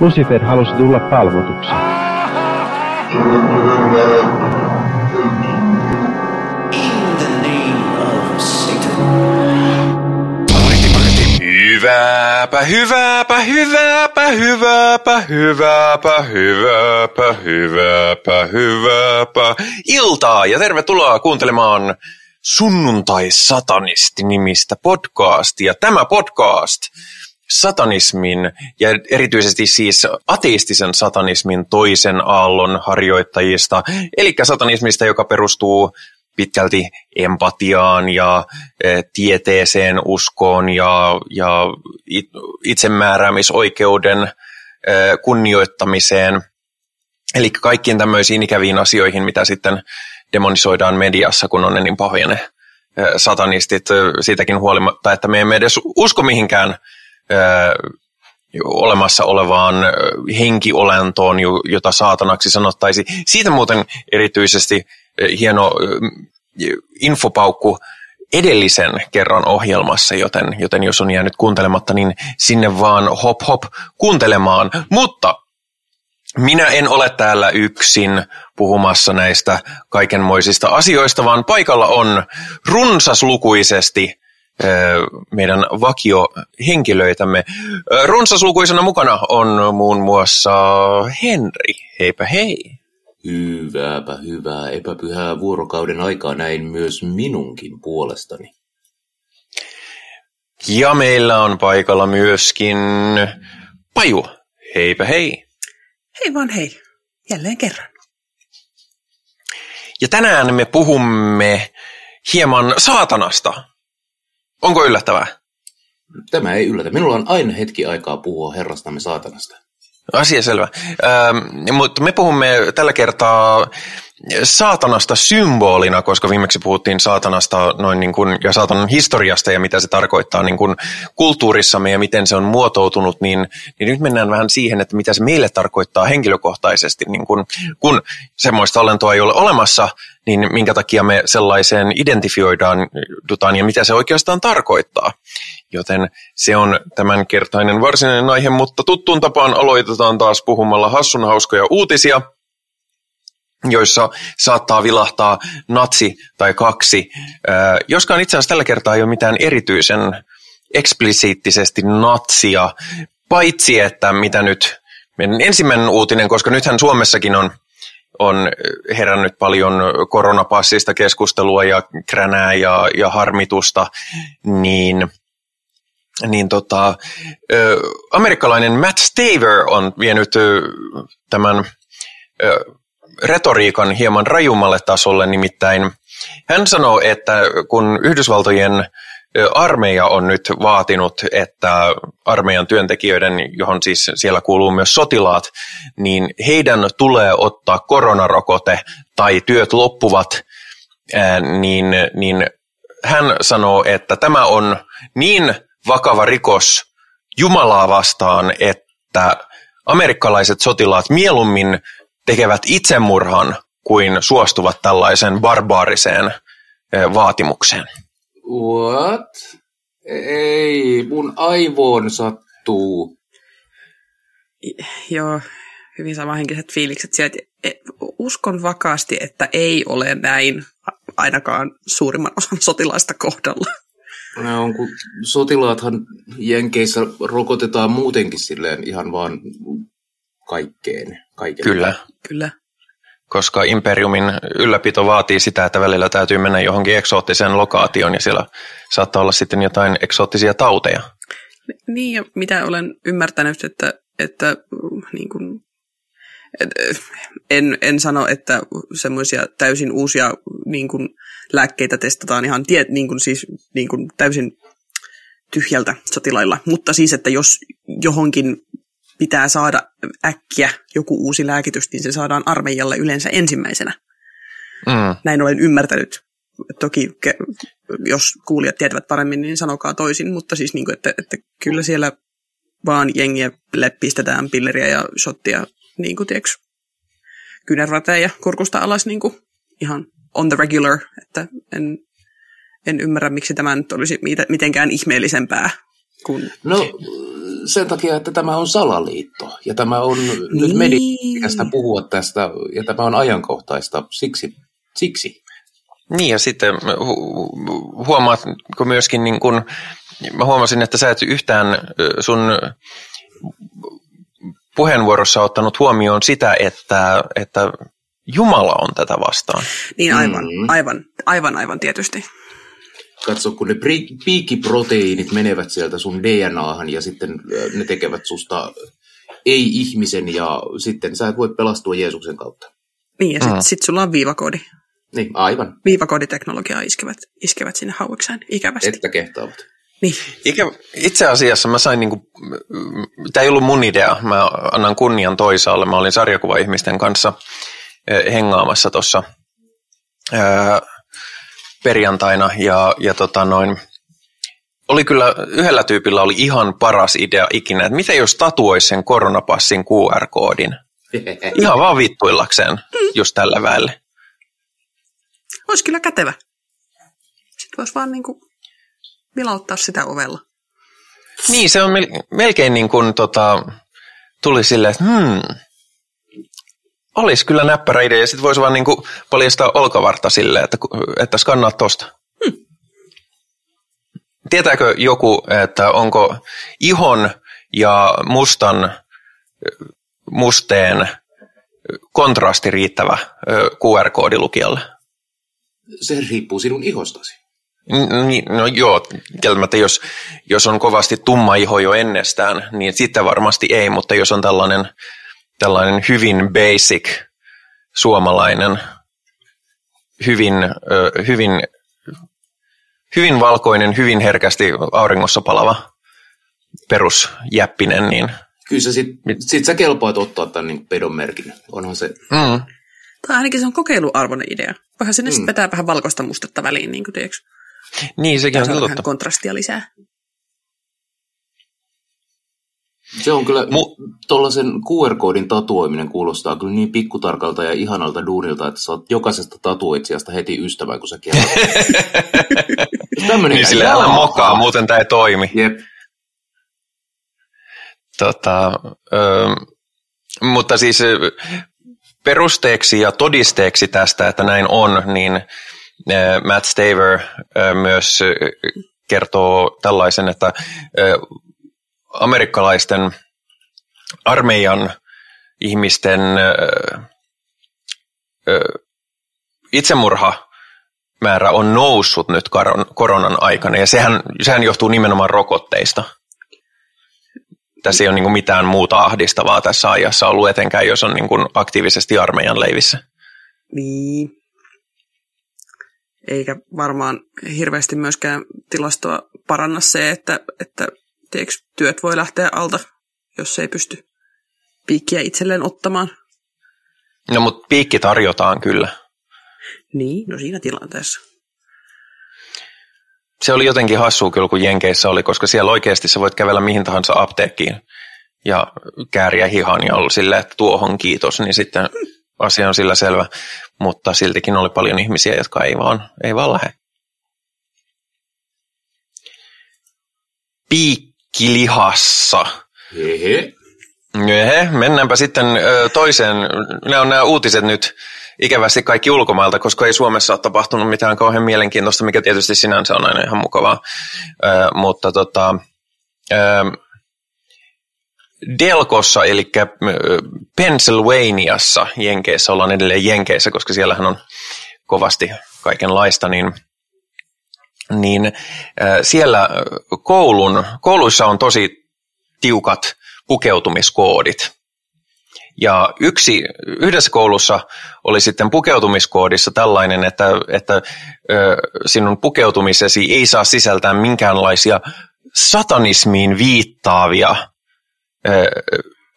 Lucifer halusi tulla palvotuksi. Hyvääpä, hyvääpä, hyvääpä, hyvääpä, hyvääpä, hyvääpä, hyvääpä, hyvääpä. Iltaa ja tervetuloa kuuntelemaan Sunnuntai-satanisti-nimistä podcastia. Tämä podcast satanismin ja erityisesti siis ateistisen satanismin toisen aallon harjoittajista, eli satanismista, joka perustuu pitkälti empatiaan ja e, tieteeseen, uskoon ja, ja itsemääräämisoikeuden e, kunnioittamiseen. Eli kaikkiin tämmöisiin ikäviin asioihin, mitä sitten demonisoidaan mediassa, kun on ne niin pahoja ne e, satanistit, siitäkin huolimatta, että me emme edes usko mihinkään olemassa olevaan henkiolentoon, jota saatanaksi sanottaisi. Siitä muuten erityisesti hieno infopaukku edellisen kerran ohjelmassa, joten, joten jos on jäänyt kuuntelematta, niin sinne vaan hop hop kuuntelemaan. Mutta minä en ole täällä yksin puhumassa näistä kaikenmoisista asioista, vaan paikalla on runsaslukuisesti meidän vakiohenkilöitämme. Runsaslukuisena mukana on muun muassa Henri. Heipä hei. Hyvääpä hyvää epäpyhää vuorokauden aikaa näin myös minunkin puolestani. Ja meillä on paikalla myöskin Paju. Heipä hei. Hei vaan hei. Jälleen kerran. Ja tänään me puhumme hieman saatanasta. Onko yllättävää? Tämä ei yllätä. Minulla on aina hetki aikaa puhua herrastamme saatanasta. Asia selvä. Ähm, mutta me puhumme tällä kertaa saatanasta symbolina, koska viimeksi puhuttiin saatanasta noin niin kuin, ja saatanan historiasta ja mitä se tarkoittaa niin kuin kulttuurissamme ja miten se on muotoutunut, niin, niin nyt mennään vähän siihen, että mitä se meille tarkoittaa henkilökohtaisesti, niin kuin, kun semmoista olentoa ei ole olemassa, niin minkä takia me sellaiseen identifioidaan ja mitä se oikeastaan tarkoittaa. Joten se on tämän kertainen varsinainen aihe, mutta tuttuun tapaan aloitetaan taas puhumalla hassun hauskoja uutisia, joissa saattaa vilahtaa natsi tai kaksi, joskaan itse asiassa tällä kertaa ei ole mitään erityisen eksplisiittisesti natsia, paitsi että mitä nyt, meidän ensimmäinen uutinen, koska nythän Suomessakin on on herännyt paljon koronapassista keskustelua ja kränää ja, ja harmitusta, niin niin tota, amerikkalainen Matt Staver on vienyt tämän retoriikan hieman rajummalle tasolle, nimittäin hän sanoo, että kun Yhdysvaltojen armeija on nyt vaatinut, että armeijan työntekijöiden, johon siis siellä kuuluu myös sotilaat, niin heidän tulee ottaa koronarokote tai työt loppuvat, niin, niin hän sanoo, että tämä on niin vakava rikos Jumalaa vastaan, että amerikkalaiset sotilaat mieluummin tekevät itsemurhan kuin suostuvat tällaisen barbaariseen vaatimukseen. What? Ei, mun aivoon sattuu. Joo, hyvin samanhenkiset fiilikset sieltä. E, uskon vakaasti, että ei ole näin ainakaan suurimman osan sotilaista kohdalla. No, on, kun sotilaathan Jenkeissä rokotetaan muutenkin silleen ihan vaan kaikkeen. Kaiken. Kyllä. Kyllä. Koska imperiumin ylläpito vaatii sitä, että välillä täytyy mennä johonkin eksoottiseen lokaatioon ja siellä saattaa olla sitten jotain eksoottisia tauteja. Niin ja mitä olen ymmärtänyt, että, että niin kuin, en, en sano, että semmoisia täysin uusia niin kuin, lääkkeitä testataan ihan tie, niin kuin, siis, niin kuin, täysin tyhjältä sotilailla, mutta siis, että jos johonkin pitää saada äkkiä joku uusi lääkitys, niin se saadaan armeijalle yleensä ensimmäisenä. Mm. Näin olen ymmärtänyt. Toki jos kuulijat tietävät paremmin, niin sanokaa toisin, mutta siis niin kuin, että, että kyllä siellä vaan jengiä pistetään pilleriä ja shottia niin kuin, tiedätkö, ja kurkusta alas niin kuin, ihan on the regular, että en, en ymmärrä, miksi tämä nyt olisi mitenkään ihmeellisempää. Kuin... No sen takia, että tämä on salaliitto. Ja tämä on niin. nyt mediasta puhua tästä, ja tämä on ajankohtaista. Siksi. Siksi. Niin, ja sitten hu- huomaatko myöskin, niin kun, mä huomasin, että sä et yhtään sun puheenvuorossa ottanut huomioon sitä, että, että Jumala on tätä vastaan. Niin aivan, mm. aivan, aivan, aivan tietysti. Katso, kun ne piikkiproteiinit menevät sieltä sun DNAhan ja sitten ne tekevät susta ei-ihmisen ja sitten sä et voi pelastua Jeesuksen kautta. Niin, ja sitten sit sulla on viivakoodi. Niin, aivan. Viivakooditeknologiaa iskevät, iskevät sinne hauikseen ikävästi. Että kehtaavat. Niin. Ikä, itse asiassa mä sain, niinku, tämä ei ollut mun idea, mä annan kunnian toisaalle. Mä olin sarjakuva-ihmisten kanssa hengaamassa tuossa perjantaina ja, ja tota noin, oli kyllä, yhdellä tyypillä oli ihan paras idea ikinä, että mitä jos tatuoisi sen koronapassin QR-koodin? Ihan vaan vittuillakseen just tällä väelle. Olisi kyllä kätevä. Sitten voisi vaan niinku vilauttaa sitä ovella. Niin, se on melkein niin kuin tota, tuli silleen, että hmm, olisi kyllä näppärä idea. Ja sitten voisi vaan niin kuin paljastaa olkavarta silleen, että, että skannaa tosta. Hmm. Tietääkö joku, että onko ihon ja mustan musteen kontrasti riittävä QR-koodilukijalle? Se riippuu sinun ihostasi. No joo, kieltämättä jos, jos on kovasti tumma iho jo ennestään, niin sitten varmasti ei, mutta jos on tällainen, tällainen hyvin basic suomalainen, hyvin, hyvin, hyvin valkoinen, hyvin herkästi auringossa palava perusjäppinen, niin Kyllä sä sit, sit sä kelpaat ottaa tämän niin pedon merkin. Onhan se... Mm. Tai ainakin se on kokeiluarvoinen idea. Voihan sinne mm. sitten vetää vähän valkoista mustetta väliin, niin kuin tiedätkö? Niin, sekin on totta. vähän kontrastia lisää. Se on kyllä, Mu- tuollaisen QR-koodin tatuoiminen kuulostaa kyllä niin pikkutarkalta ja ihanalta duunilta, että saat jokaisesta tatuoitsijasta heti ystävän, kun sä kerrot. niin sille älä mokaa, muuten tämä ei toimi. Jep. Tota, ö, mutta siis perusteeksi ja todisteeksi tästä, että näin on, niin Matt Staver myös kertoo tällaisen, että amerikkalaisten armeijan ihmisten itsemurha määrä on noussut nyt koronan aikana, ja sehän, sehän johtuu nimenomaan rokotteista. Tässä ei ole niin mitään muuta ahdistavaa tässä ajassa ollut, etenkään jos on niin aktiivisesti armeijan leivissä. Niin, eikä varmaan hirveästi myöskään tilastoa paranna se, että, että tiedätkö, työt voi lähteä alta, jos ei pysty piikkiä itselleen ottamaan. No mutta piikki tarjotaan kyllä. Niin, no siinä tilanteessa. Se oli jotenkin hassua kyllä, kun Jenkeissä oli, koska siellä oikeasti sä voit kävellä mihin tahansa apteekkiin ja kääriä hihan ja olla silleen, että tuohon kiitos, niin sitten asia on sillä selvä, mutta siltikin oli paljon ihmisiä, jotka ei vaan, ei vaan lähde. Piikkilihassa. Hehe. Jehe, mennäänpä sitten toiseen. Nämä on nämä uutiset nyt ikävästi kaikki ulkomailta, koska ei Suomessa ole tapahtunut mitään kauhean mielenkiintoista, mikä tietysti sinänsä on aina ihan mukavaa. mutta tota, Delkossa, eli Pennsylvaniassa, Jenkeissä, ollaan edelleen Jenkeissä, koska siellähän on kovasti kaikenlaista, niin, niin siellä koulun, kouluissa on tosi tiukat pukeutumiskoodit. Ja yksi, yhdessä koulussa oli sitten pukeutumiskoodissa tällainen, että, että sinun pukeutumisesi ei saa sisältää minkäänlaisia satanismiin viittaavia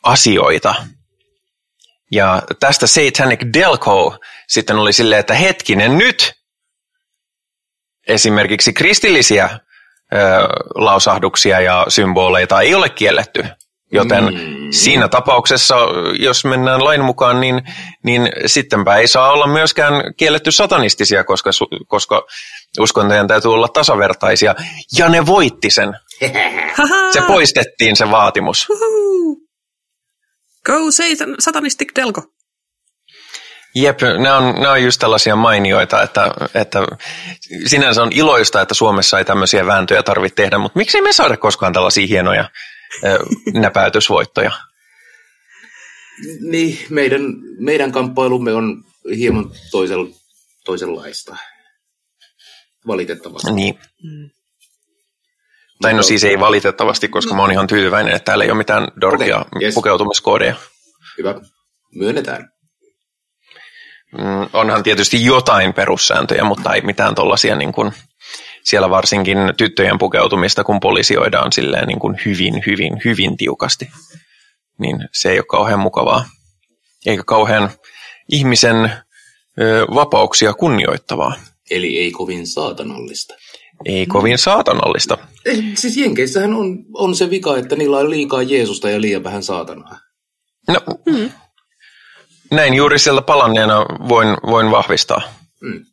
asioita. Ja tästä Satanic Delco sitten oli silleen, että hetkinen nyt esimerkiksi kristillisiä ö, lausahduksia ja symboleita ei ole kielletty. Joten mm. siinä tapauksessa, jos mennään lain mukaan, niin, niin sittenpä ei saa olla myöskään kielletty satanistisia, koska, koska uskontojen täytyy olla tasavertaisia. Ja ne voitti sen! Se poistettiin se vaatimus. Go satan, satanistic delko. Jep, ne on, ne on just tällaisia mainioita, että, että sinänsä on iloista, että Suomessa ei tämmöisiä vääntöjä tarvitse tehdä, mutta miksi me saada koskaan tällaisia hienoja näpäytysvoittoja? Niin, meidän, meidän kamppailumme on hieman toisel, toisenlaista. Valitettavasti. Niin. Tai no siis ei valitettavasti, koska mä oon ihan tyytyväinen, että täällä ei ole mitään dorkia Okei, yes. pukeutumiskoodeja. Hyvä. Myönnetään. Mm, onhan tietysti jotain perussääntöjä, mutta ei mitään tollaisia niin kuin, siellä varsinkin tyttöjen pukeutumista, kun polisioidaan silleen niin kuin hyvin, hyvin, hyvin tiukasti. Niin se ei ole kauhean mukavaa. Eikä kauhean ihmisen ö, vapauksia kunnioittavaa. Eli ei kovin saatanallista. Ei kovin saatanallista. Eh, siis Jenkeissähän on, on se vika, että niillä on liikaa Jeesusta ja liian vähän saatanaa. No, näin juuri sieltä palanneena voin, voin vahvistaa. Mm.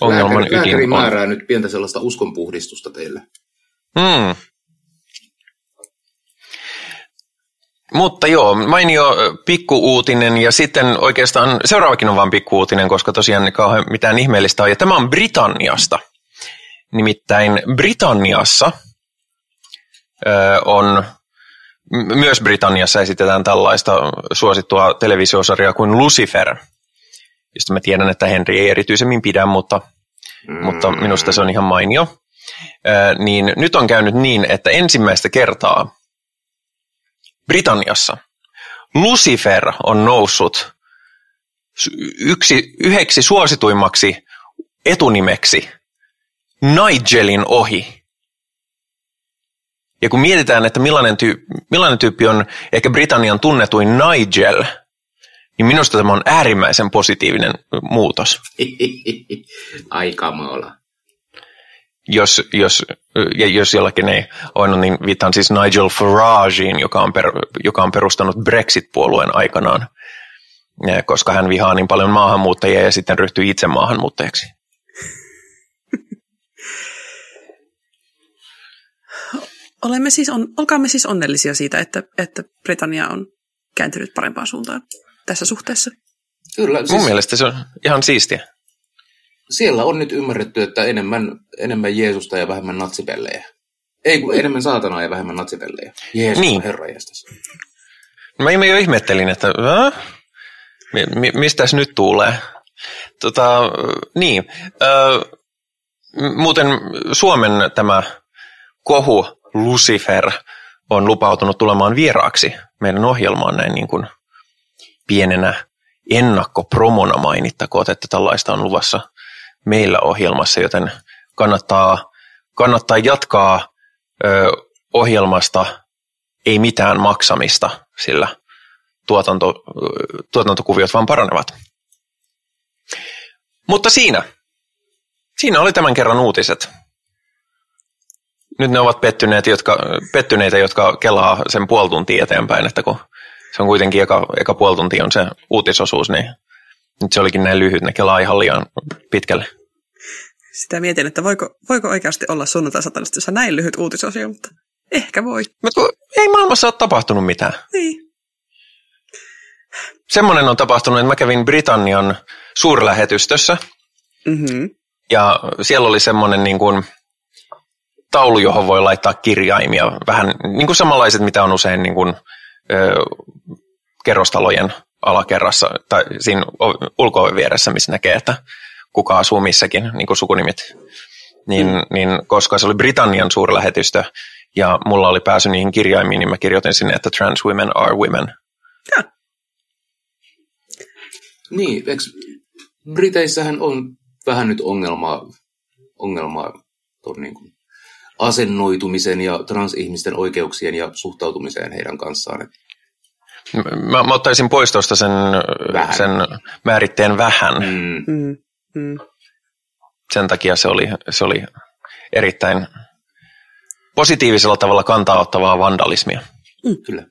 Ongelman Lääkäri, lääkäri ydin on. määrää nyt pientä sellaista uskonpuhdistusta teille. Mm. Mutta joo, mainio pikkuuutinen ja sitten oikeastaan seuraavakin on vain pikkuuutinen, koska tosiaan kauhean mitään ihmeellistä on. Ja tämä on Britanniasta. Nimittäin Britanniassa ö, on, myös Britanniassa esitetään tällaista suosittua televisiosarjaa kuin Lucifer, josta mä tiedän, että Henry ei erityisemmin pidä, mutta Mm. mutta minusta se on ihan mainio. Ö, niin nyt on käynyt niin, että ensimmäistä kertaa Britanniassa Lucifer on noussut yksi, yhdeksi suosituimmaksi etunimeksi Nigelin ohi. Ja kun mietitään, että millainen, tyy- millainen tyyppi on ehkä Britannian tunnetuin Nigel, niin minusta tämä on äärimmäisen positiivinen muutos. Ai kamala. jos, jos, ja jos jollakin ei ole, niin viittaan siis Nigel Farageen, joka on, per, joka on perustanut Brexit-puolueen aikanaan, koska hän vihaa niin paljon maahanmuuttajia ja sitten ryhtyy itse maahanmuuttajaksi. Olemme siis on, olkaamme siis onnellisia siitä, että, että Britannia on kääntynyt parempaan suuntaan tässä suhteessa. Kyllä, Mun siis mielestä se on ihan siistiä. siellä on nyt ymmärretty, että enemmän, enemmän Jeesusta ja vähemmän natsipellejä. Ei kun enemmän saatanaa ja vähemmän natsipellejä. Jeesus Niin. herra jästäs. Mä jo ihmettelin, että äh? mi, mi, mistäs nyt tulee. Tota, niin, äh, muuten Suomen tämä kohu Lucifer on lupautunut tulemaan vieraaksi meidän ohjelmaan näin niin kuin pienenä ennakkopromona mainittakoon, että tällaista on luvassa meillä ohjelmassa, joten kannattaa, kannattaa jatkaa ö, ohjelmasta ei mitään maksamista, sillä tuotanto, tuotantokuviot vaan paranevat. Mutta siinä, siinä oli tämän kerran uutiset. Nyt ne ovat pettyneet, jotka, pettyneitä, jotka kelaa sen puoli tuntia eteenpäin, että kun se on kuitenkin eka, eka puoli tuntia on se uutisosuus, niin nyt se olikin näin lyhyt, ne kelaa ihan liian pitkälle. Sitä mietin, että voiko, voiko oikeasti olla sunnuntai satanista, näin lyhyt uutisosio, mutta ehkä voi. Mutta ei maailmassa ole tapahtunut mitään. Niin. Semmoinen on tapahtunut, että mä kävin Britannian suurlähetystössä, Mm-hmm. ja siellä oli semmoinen niin kuin taulu, johon voi laittaa kirjaimia, vähän niin kuin samanlaiset, mitä on usein niin kuin, ö, kerrostalojen alakerrassa tai siinä ulko vieressä, missä näkee, että kuka asuu missäkin, niin kuin sukunimet. Niin, mm. niin, koska se oli Britannian suurlähetystö ja mulla oli pääsy niihin kirjaimiin, niin mä kirjoitin sinne, että trans women are women. Ja. Niin, eikö Briteissähän on vähän nyt ongelmaa, ongelmaa ton niin kuin asennoitumisen ja transihmisten oikeuksien ja suhtautumiseen heidän kanssaan. Mä, mä ottaisin pois tuosta sen, Vähän. sen määritteen vähän. Mm, Mm. Mm. Sen takia se oli, se oli erittäin positiivisella tavalla kantaa ottavaa vandalismia. kyllä.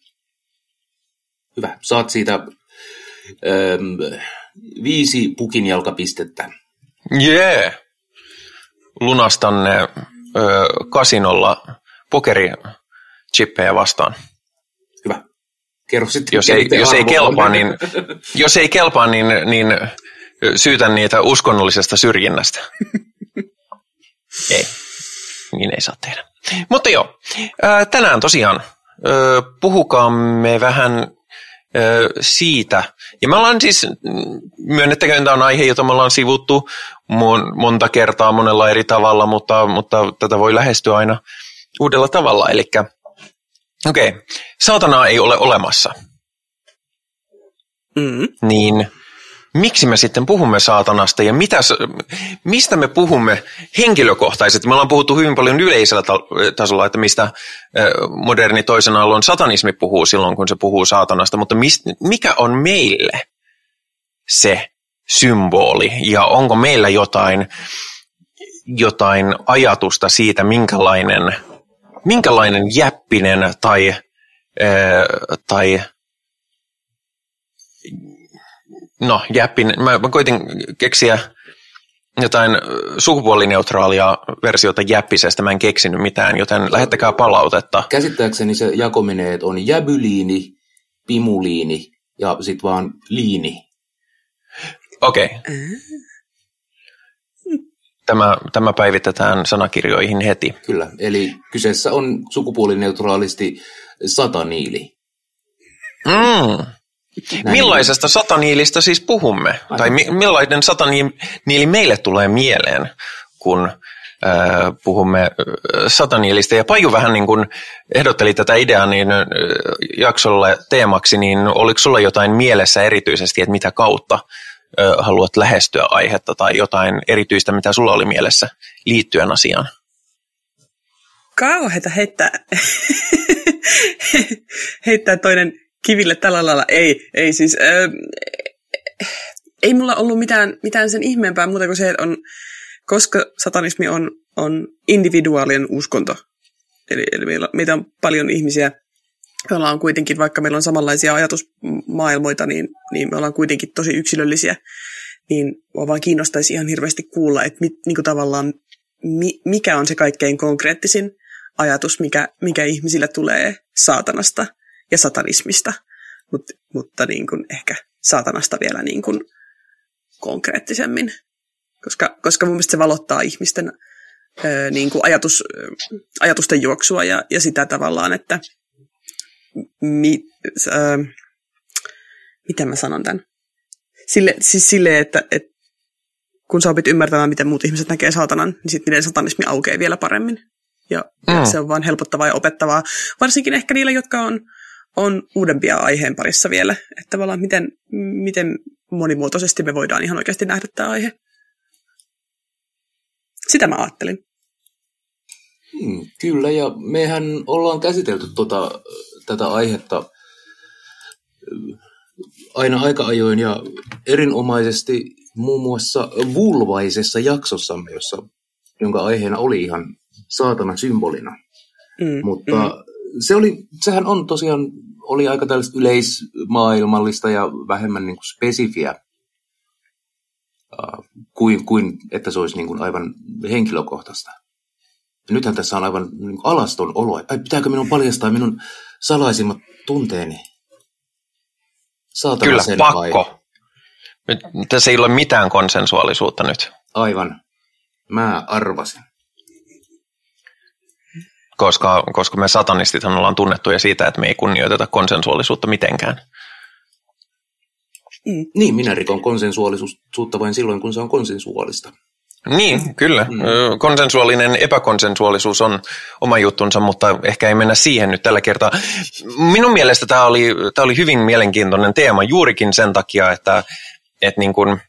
Hyvä. Saat siitä äm, viisi pukinjalkapistettä. Jee! Yeah. Lunastan ne ö, kasinolla pokerichippejä vastaan. Hyvä. Kerro sitten. Jos ei, jos ei kelpaa, niin, jos ei kelpaa, niin, niin syytän niitä uskonnollisesta syrjinnästä. ei, niin ei saa tehdä. Mutta joo, tänään tosiaan puhukaamme vähän siitä. Ja me ollaan siis, myönnettäköön tämä on aihe, jota me ollaan sivuttu monta kertaa monella eri tavalla, mutta, mutta tätä voi lähestyä aina uudella tavalla. Eli okei, okay, saatanaa ei ole olemassa. Mm. Niin miksi me sitten puhumme saatanasta ja mitä, mistä me puhumme henkilökohtaisesti. Me ollaan puhuttu hyvin paljon yleisellä tasolla, että mistä moderni toisen aallon satanismi puhuu silloin, kun se puhuu saatanasta, mutta mikä on meille se symboli ja onko meillä jotain, jotain ajatusta siitä, minkälainen, minkälainen jäppinen tai, tai no jäppin, mä, mä koitin keksiä jotain sukupuolineutraalia versiota jäppisestä, mä en keksinyt mitään, joten lähettäkää palautetta. Käsittääkseni se jako menee, että on jäbyliini, pimuliini ja sitten vaan liini. Okei. Okay. Tämä, tämä päivitetään sanakirjoihin heti. Kyllä, eli kyseessä on sukupuolineutraalisti sataniili. Mm. Näin. Millaisesta sataniilista siis puhumme? Aivan. Tai mi- millainen sataniili meille tulee mieleen, kun äh, puhumme sataniilista? Ja Paju vähän niin kuin ehdotteli tätä ideaa niin äh, jaksolle teemaksi, niin oliko sulla jotain mielessä erityisesti, että mitä kautta äh, haluat lähestyä aihetta tai jotain erityistä, mitä sulla oli mielessä liittyen asiaan? Kauheita heittää, heittää toinen kiville tällä lailla. Ei, ei siis, äh, ei mulla ollut mitään, mitään sen ihmeempää muuta kuin se, että on, koska satanismi on, on individuaalien uskonto, eli, eli meillä, meitä on paljon ihmisiä, joilla on kuitenkin, vaikka meillä on samanlaisia ajatusmaailmoita, niin, niin me ollaan kuitenkin tosi yksilöllisiä, niin mua vaan kiinnostaisi ihan hirveästi kuulla, että mit, niin kuin tavallaan mi, mikä on se kaikkein konkreettisin ajatus, mikä, mikä ihmisillä tulee saatanasta – ja satanismista, Mut, mutta niin kuin ehkä saatanasta vielä niin kuin konkreettisemmin, koska, koska mun mielestä se valottaa ihmisten ää, niin kuin ajatus, ajatusten juoksua ja, ja sitä tavallaan, että mi, ää, miten mä sanon tämän? Sille, siis sille, että, että kun sä opit ymmärtämään, miten muut ihmiset näkee saatanan, niin sitten niiden satanismi aukeaa vielä paremmin. Ja, mm. ja se on vaan helpottavaa ja opettavaa. Varsinkin ehkä niille, jotka on on uudempia aiheen parissa vielä, että tavallaan miten, miten monimuotoisesti me voidaan ihan oikeasti nähdä tämä aihe. Sitä mä ajattelin. Hmm, kyllä, ja mehän ollaan käsitelty tota, tätä aihetta aina aika ajoin ja erinomaisesti muun muassa vulvaisessa jaksossamme, jossa, jonka aiheena oli ihan saatana symbolina. Mm, Mutta mm se oli, sehän on tosiaan, oli aika tällaista yleismaailmallista ja vähemmän niin kuin spesifiä uh, kuin, kuin että se olisi niin kuin aivan henkilökohtaista. Ja nythän tässä on aivan niin kuin alaston olo. Ai, pitääkö minun paljastaa minun salaisimmat tunteeni? Saatana Kyllä, sen pakko. Vai? Nyt, tässä ei ole mitään konsensuaalisuutta nyt. Aivan. Mä arvasin koska, koska me satanistithan ollaan tunnettuja siitä, että me ei kunnioiteta konsensuaalisuutta mitenkään. Mm. Niin, minä rikon konsensuaalisuutta vain silloin, kun se on konsensuaalista. Niin, kyllä. Mm. Konsensuaalinen epäkonsensuaalisuus on oma juttunsa, mutta ehkä ei mennä siihen nyt tällä kertaa. Minun mielestä tämä oli, tämä oli hyvin mielenkiintoinen teema juurikin sen takia, että, että niin kuin,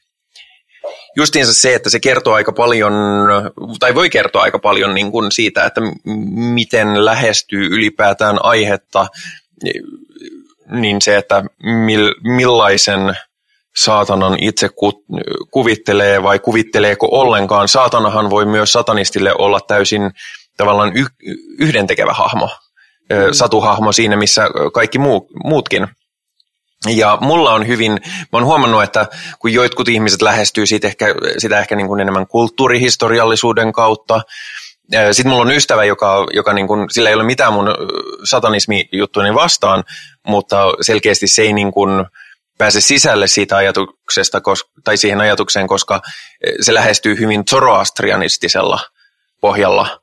justiinsa se, että se kertoo aika paljon, tai voi kertoa aika paljon niin kuin siitä, että miten lähestyy ylipäätään aihetta, niin se, että millaisen saatanan itse kuvittelee vai kuvitteleeko ollenkaan. Saatanahan voi myös satanistille olla täysin tavallaan y- yhdentekevä hahmo, mm. satuhahmo siinä, missä kaikki muu, muutkin – ja mulla on hyvin, mä oon huomannut, että kun jotkut ihmiset lähestyy siitä ehkä, sitä ehkä niin kuin enemmän kulttuurihistoriallisuuden kautta, Sitten mulla on ystävä, joka, joka niin kuin, sillä ei ole mitään mun satanismi-juttuini vastaan, mutta selkeästi se ei niin kuin pääse sisälle siitä ajatuksesta, tai siihen ajatukseen, koska se lähestyy hyvin zoroastrianistisella pohjalla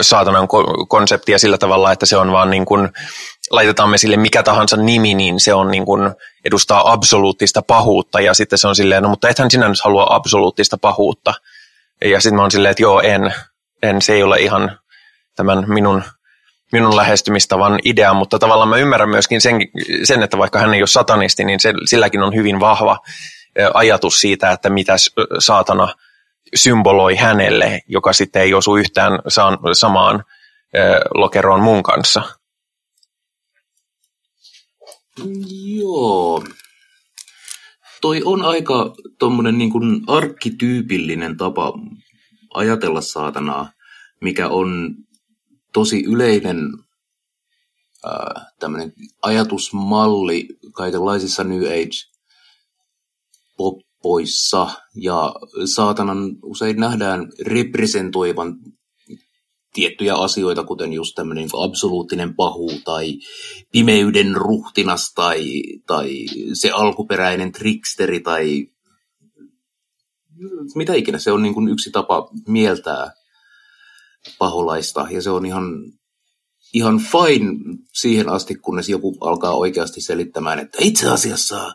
saatanan konseptia sillä tavalla, että se on vaan niin kuin, laitetaan me sille mikä tahansa nimi, niin se on niin kuin, edustaa absoluuttista pahuutta, ja sitten se on silleen, no mutta ethän sinä nyt halua absoluuttista pahuutta. Ja sitten mä oon silleen, että joo, en, en, se ei ole ihan tämän minun, minun lähestymistavan idea, mutta tavallaan mä ymmärrän myöskin sen, sen että vaikka hän ei ole satanisti, niin se, silläkin on hyvin vahva ajatus siitä, että mitä saatana symboloi hänelle, joka sitten ei osu yhtään samaan lokeroon mun kanssa. Joo. Toi on aika tuommoinen niin kuin arkkityypillinen tapa ajatella saatanaa, mikä on tosi yleinen ää, ajatusmalli kaikenlaisissa New Age poppoissa ja saatanan usein nähdään representoivan tiettyjä asioita, kuten just tämmöinen niin absoluuttinen pahu tai pimeyden ruhtinas tai, tai se alkuperäinen tricksteri tai mitä ikinä. Se on niin kuin yksi tapa mieltää paholaista ja se on ihan, ihan fine siihen asti, kunnes joku alkaa oikeasti selittämään, että itse asiassa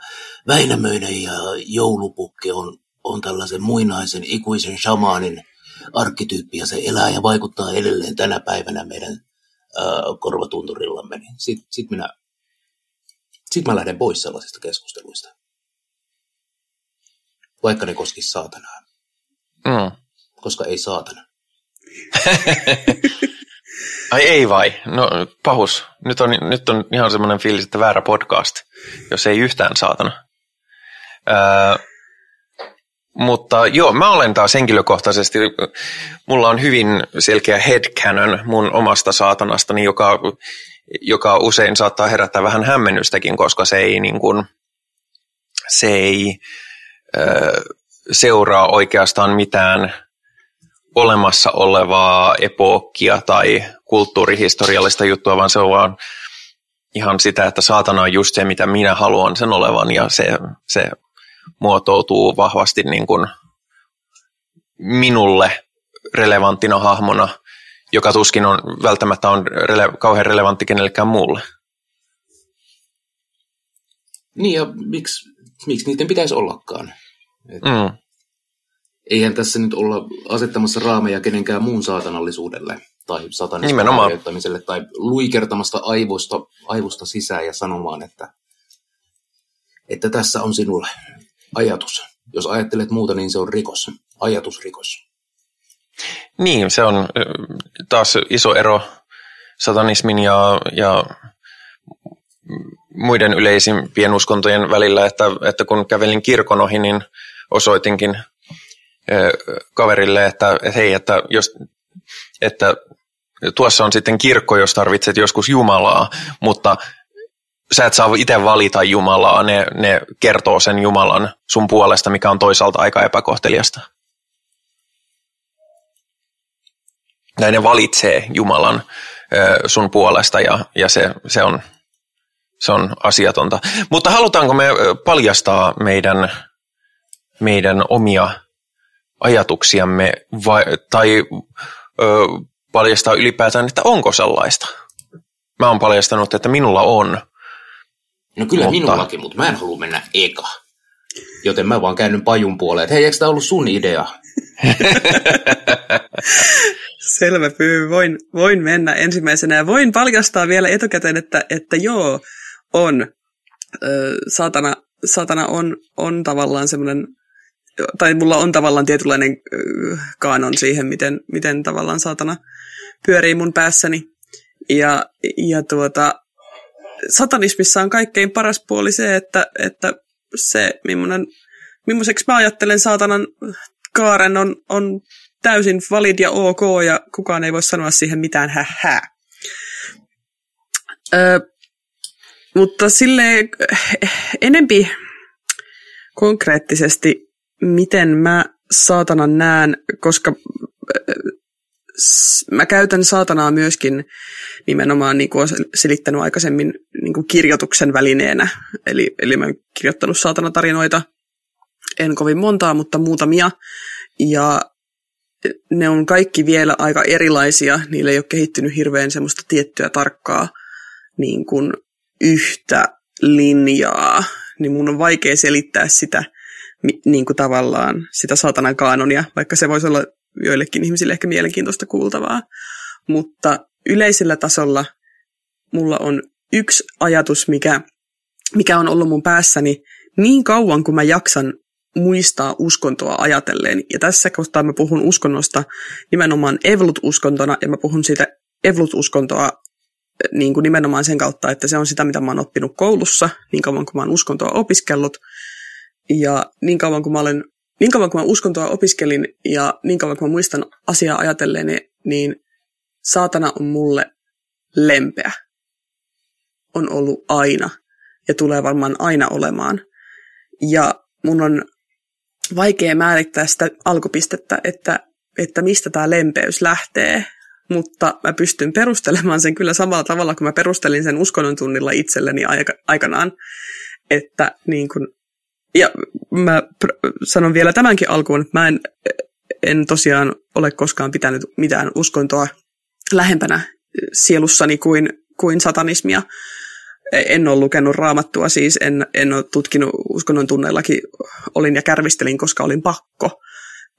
Väinämöinen ja joulupukki on, on tällaisen muinaisen ikuisen shamaanin arkkityyppi ja se elää ja vaikuttaa edelleen tänä päivänä meidän ää, korvatunturillamme. Niin Sitten sit minä sit mä lähden pois sellaisista keskusteluista. Vaikka ne koskisi saatanaa. Mm. Koska ei saatana. Ai ei vai? No pahus. Nyt on, nyt on ihan semmoinen fiilis, että väärä podcast, jos ei yhtään saatana. Öö, mutta joo, mä olen taas henkilökohtaisesti, mulla on hyvin selkeä headcanon mun omasta saatanastani, joka, joka usein saattaa herättää vähän hämmennystäkin, koska se ei, niin kuin, se ei ö, seuraa oikeastaan mitään olemassa olevaa epookkia tai kulttuurihistoriallista juttua, vaan se on vaan ihan sitä, että saatana on just se, mitä minä haluan sen olevan, ja se, se muotoutuu vahvasti niin kuin minulle relevanttina hahmona, joka tuskin on välttämättä on rele- kauhean relevantti kenellekään muulle. Niin ja miksi, miksi niiden pitäisi ollakaan? Et Mm. Eihän tässä nyt olla asettamassa raameja kenenkään muun saatanallisuudelle tai satanismin harjoittamiselle tai luikertamasta aivoista, aivosta sisään ja sanomaan, että, että tässä on sinulle ajatus. Jos ajattelet muuta, niin se on rikos. Ajatusrikos. Niin, se on taas iso ero satanismin ja, ja muiden yleisimpien uskontojen välillä, että, että kun kävelin kirkon ohi, niin osoitinkin kaverille, että, että hei, että, jos, että tuossa on sitten kirkko, jos tarvitset joskus Jumalaa, mutta sä et saa itse valita Jumalaa, ne, ne kertoo sen Jumalan sun puolesta, mikä on toisaalta aika epäkohteliasta. Näin ne valitsee Jumalan ö, sun puolesta ja, ja se, se, on, se on asiatonta. Mutta halutaanko me paljastaa meidän, meidän omia ajatuksiamme vai, tai ö, paljastaa ylipäätään, että onko sellaista? Mä oon paljastanut, että minulla on. No kyllä Mutta- mutta... minullakin, mutta mä en halua mennä eka. Joten mä vaan käännyn pajun puoleen, että hei, eikö tämä ollut sun idea? Selvä pyy, voin, voin mennä ensimmäisenä ja voin paljastaa vielä etukäteen, että, että joo, on. Ö, saatana, saatana on, on tavallaan semmoinen, tai mulla on tavallaan tietynlainen kaanon siihen, miten, miten tavallaan saatana pyörii mun päässäni. Ja, ja tuota, satanismissa on kaikkein paras puoli se, että, että se, millaiseksi mä ajattelen saatanan kaaren on, on täysin valid ja ok, ja kukaan ei voi sanoa siihen mitään hähää. Ö, mutta sille enempi konkreettisesti, miten mä saatanan näen, koska mä käytän saatanaa myöskin nimenomaan, niin kuin olen selittänyt aikaisemmin, niin kuin kirjoituksen välineenä. Eli, eli mä oon kirjoittanut saatanatarinoita, en kovin montaa, mutta muutamia. Ja ne on kaikki vielä aika erilaisia. Niillä ei ole kehittynyt hirveän semmoista tiettyä tarkkaa niin kuin yhtä linjaa. Niin mun on vaikea selittää sitä niin kuin tavallaan sitä saatanan kaanonia, vaikka se voisi olla joillekin ihmisille ehkä mielenkiintoista kuultavaa. Mutta yleisellä tasolla mulla on yksi ajatus, mikä, mikä on ollut mun päässäni niin kauan, kuin mä jaksan muistaa uskontoa ajatelleen. Ja tässä kohtaa mä puhun uskonnosta nimenomaan Evlut-uskontona, ja mä puhun siitä Evlut-uskontoa niin kuin nimenomaan sen kautta, että se on sitä, mitä mä oon oppinut koulussa, niin kauan kuin mä oon uskontoa opiskellut. Ja niin kauan kuin mä olen niin kauan kuin mä uskontoa opiskelin ja niin kauan kuin mä muistan asiaa ajatelleen, niin saatana on mulle lempeä. On ollut aina ja tulee varmaan aina olemaan. Ja mun on vaikea määrittää sitä alkupistettä, että, että mistä tämä lempeys lähtee, mutta mä pystyn perustelemaan sen kyllä samalla tavalla, kun mä perustelin sen uskonnon tunnilla itselleni aikanaan, että niin kun ja mä sanon vielä tämänkin alkuun, että mä en, en tosiaan ole koskaan pitänyt mitään uskontoa lähempänä sielussani kuin, kuin satanismia. En ole lukenut raamattua siis, en, en ole tutkinut uskonnon tunneillakin, olin ja kärvistelin, koska olin pakko.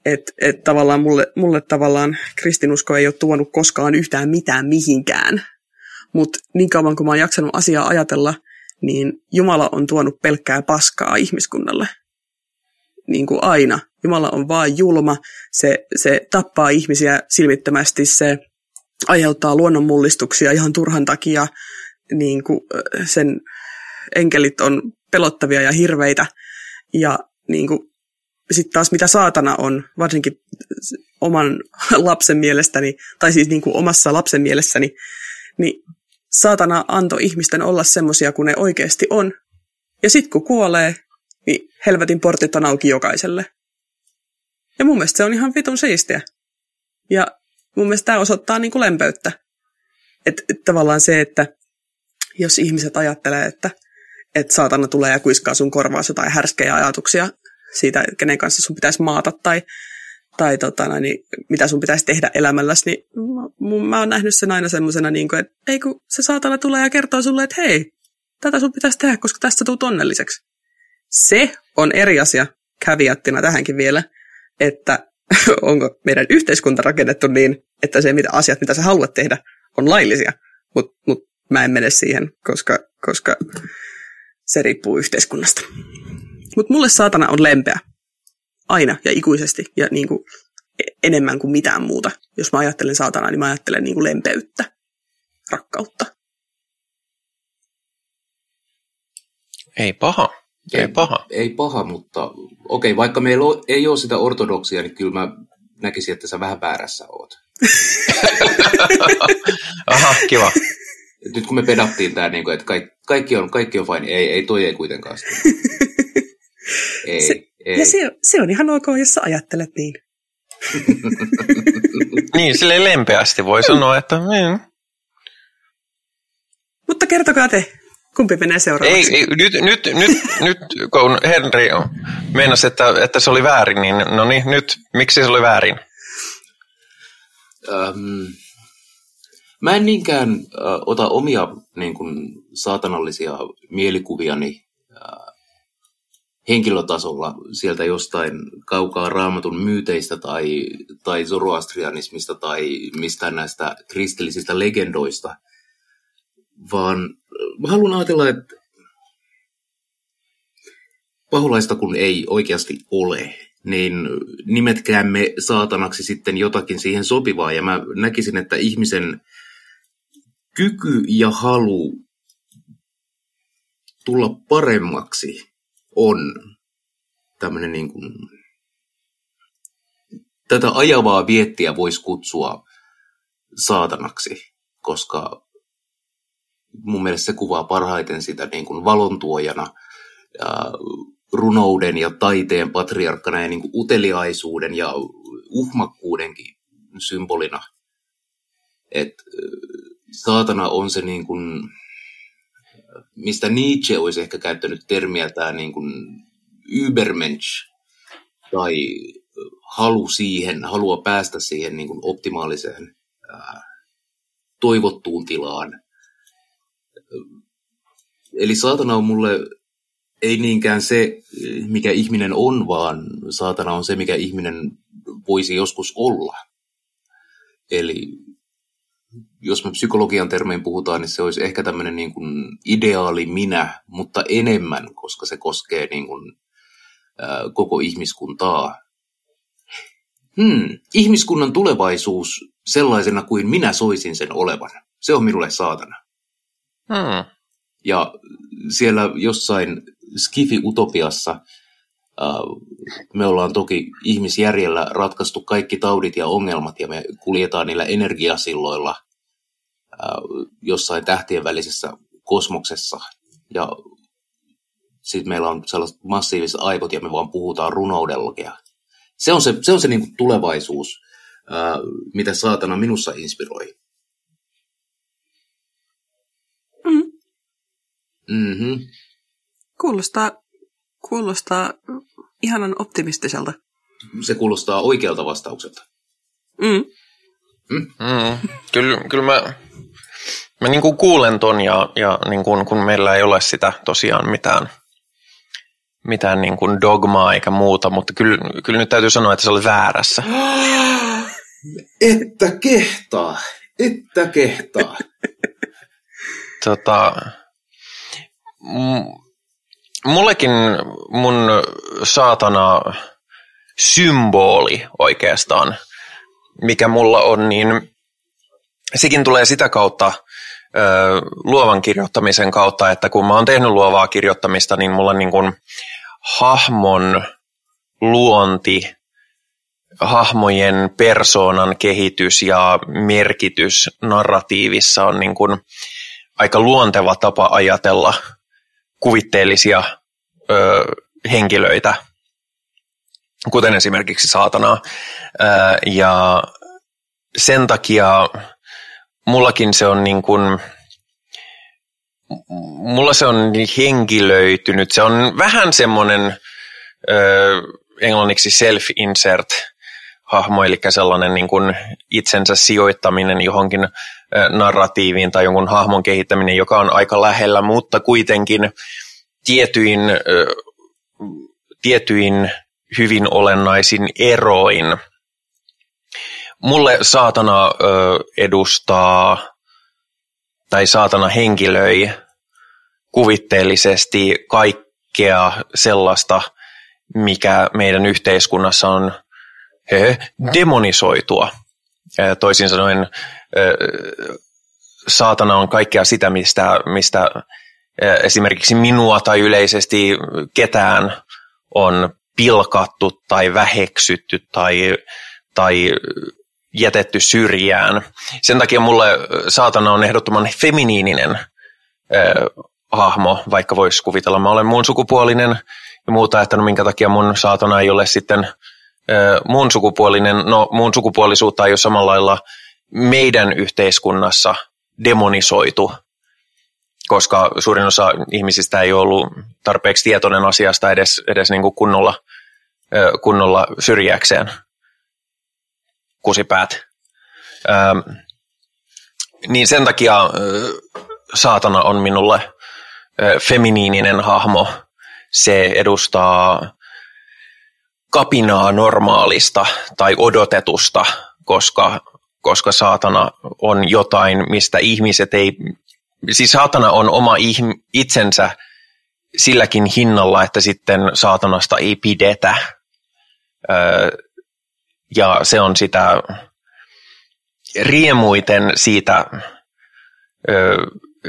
Että et tavallaan mulle, mulle tavallaan kristinusko ei ole tuonut koskaan yhtään mitään mihinkään. Mutta niin kauan kuin mä oon jaksanut asiaa ajatella – niin Jumala on tuonut pelkkää paskaa ihmiskunnalle. Niin kuin aina. Jumala on vaan julma, se, se tappaa ihmisiä silmittömästi, se aiheuttaa luonnonmullistuksia ihan turhan takia. Niin kuin sen enkelit on pelottavia ja hirveitä. Ja niin kuin, sitten taas mitä saatana on, varsinkin oman lapsen mielestäni, tai siis niin kuin omassa lapsen mielessäni, niin saatana antoi ihmisten olla semmoisia kuin ne oikeasti on. Ja sitten kun kuolee, niin helvetin portit on auki jokaiselle. Ja mun mielestä se on ihan vitun siistiä. Ja mun mielestä tämä osoittaa niin kuin lempeyttä. Että et tavallaan se, että jos ihmiset ajattelee, että et saatana tulee ja kuiskaa sun korvaas jotain härskejä ajatuksia siitä, kenen kanssa sun pitäisi maata tai tai tota, niin, mitä sun pitäisi tehdä elämälläsi, niin mä, mä oon nähnyt sen aina semmoisena, niin kuin, että ei kun se saatana tulee ja kertoo sulle, että hei, tätä sun pitäisi tehdä, koska tästä tulet onnelliseksi. Se on eri asia käviattina tähänkin vielä, että onko meidän yhteiskunta rakennettu niin, että se mitä asiat, mitä sä haluat tehdä, on laillisia. Mutta mut mä en mene siihen, koska, koska se riippuu yhteiskunnasta. Mutta mulle saatana on lempeä aina ja ikuisesti ja niin kuin enemmän kuin mitään muuta. Jos mä ajattelen saatanaa, niin mä ajattelen niin kuin lempeyttä, rakkautta. Ei paha. Ei, ei paha. Ei paha, mutta okei, okay, vaikka meillä ei ole sitä ortodoksia, niin kyllä mä näkisin, että sä vähän väärässä oot. Aha, kiva. Nyt kun me pedattiin tämä, niin että kaikki, kaikki, on, kaikki on fine, ei, ei toi ei kuitenkaan sitä. Ei. Se, ei. Ja se, se on ihan ok, jos sä ajattelet niin. niin, sille lempeästi voi sanoa, että... Niin. Mutta kertokaa te, kumpi menee seuraavaksi? Ei, ei nyt, nyt, nyt, nyt, kun Henri meinasi, että, että se oli väärin, niin no niin, nyt, miksi se oli väärin? Ähm, mä en niinkään äh, ota omia niin kuin, saatanallisia mielikuviani henkilötasolla sieltä jostain kaukaa raamatun myyteistä tai, tai zoroastrianismista tai mistään näistä kristillisistä legendoista, vaan haluan ajatella, että paholaista kun ei oikeasti ole, niin nimetkäämme saatanaksi sitten jotakin siihen sopivaa. Ja mä näkisin, että ihmisen kyky ja halu tulla paremmaksi on tämmöinen niin kuin, tätä ajavaa viettiä voisi kutsua saatanaksi, koska mun mielestä se kuvaa parhaiten sitä niin kuin valontuojana, ja runouden ja taiteen patriarkkana ja niin kuin uteliaisuuden ja uhmakkuudenkin symbolina. Että saatana on se niin kuin, mistä Nietzsche olisi ehkä käyttänyt termiä tämä niin kuin Übermensch, tai halu siihen, halua päästä siihen niin kuin optimaaliseen toivottuun tilaan. Eli saatana on mulle ei niinkään se, mikä ihminen on, vaan saatana on se, mikä ihminen voisi joskus olla. Eli jos me psykologian termein puhutaan, niin se olisi ehkä tämmöinen niin kuin ideaali minä, mutta enemmän, koska se koskee niin kuin, ää, koko ihmiskuntaa. Hmm, ihmiskunnan tulevaisuus sellaisena kuin minä soisin sen olevan, se on minulle saatana. Hmm. Ja siellä jossain Skifi-utopiassa me ollaan toki ihmisjärjellä ratkaistu kaikki taudit ja ongelmat ja me kuljetaan niillä energiasilloilla jossain tähtien välisessä kosmoksessa. Ja sitten meillä on sellaiset massiiviset aivot ja me vaan puhutaan runoudella. Se on se, se, on se niin tulevaisuus, mitä saatana minussa inspiroi. Mm. Mm-hmm. Kuulostaa, kuulostaa ihanan optimistiselta. Se kuulostaa oikealta vastaukselta. Mm. Mm. Kyllä, kyllä mä, mä niin kuin kuulen ton ja, ja niin kuin, kun meillä ei ole sitä tosiaan mitään, mitään niin kuin dogmaa eikä muuta, mutta kyllä, kyllä nyt täytyy sanoa, että se oli väärässä. Että kehtaa, että kehtaa. tota, mullekin mun saatana symboli oikeastaan, mikä mulla on, niin sekin tulee sitä kautta, luovan kirjoittamisen kautta, että kun mä oon tehnyt luovaa kirjoittamista, niin mulla niin kuin hahmon luonti, hahmojen persoonan kehitys ja merkitys narratiivissa on niin kuin aika luonteva tapa ajatella kuvitteellisia ö, henkilöitä, kuten esimerkiksi saatanaa. Ja sen takia mullakin se on niin kuin, mulla se on henkilöitynyt. Se on vähän semmoinen englanniksi self-insert hahmo, eli sellainen niin kuin itsensä sijoittaminen johonkin narratiiviin tai jonkun hahmon kehittäminen, joka on aika lähellä, mutta kuitenkin tietyin, tietyin hyvin olennaisin eroin. Mulle saatana edustaa tai saatana henkilöi kuvitteellisesti kaikkea sellaista, mikä meidän yhteiskunnassa on demonisoitua. Toisin sanoen saatana on kaikkea sitä, mistä, mistä esimerkiksi minua tai yleisesti ketään on pilkattu tai väheksytty tai, tai jätetty syrjään. Sen takia mulle saatana on ehdottoman feminiininen äh, hahmo, vaikka voisi kuvitella, mä olen muun sukupuolinen ja muuta, että no minkä takia mun saatana ei ole sitten äh, muun sukupuolinen. No muun sukupuolisuutta ei ole samalla lailla meidän yhteiskunnassa demonisoitu, koska suurin osa ihmisistä ei ollut tarpeeksi tietoinen asiasta edes, edes niin kuin kunnolla, kunnolla syrjäkseen kusipäät. Ähm, niin sen takia saatana on minulle äh, feminiininen hahmo. Se edustaa kapinaa normaalista tai odotetusta, koska koska saatana on jotain, mistä ihmiset ei, siis saatana on oma ihm, itsensä silläkin hinnalla, että sitten saatanasta ei pidetä. Öö, ja se on sitä riemuiten siitä, öö,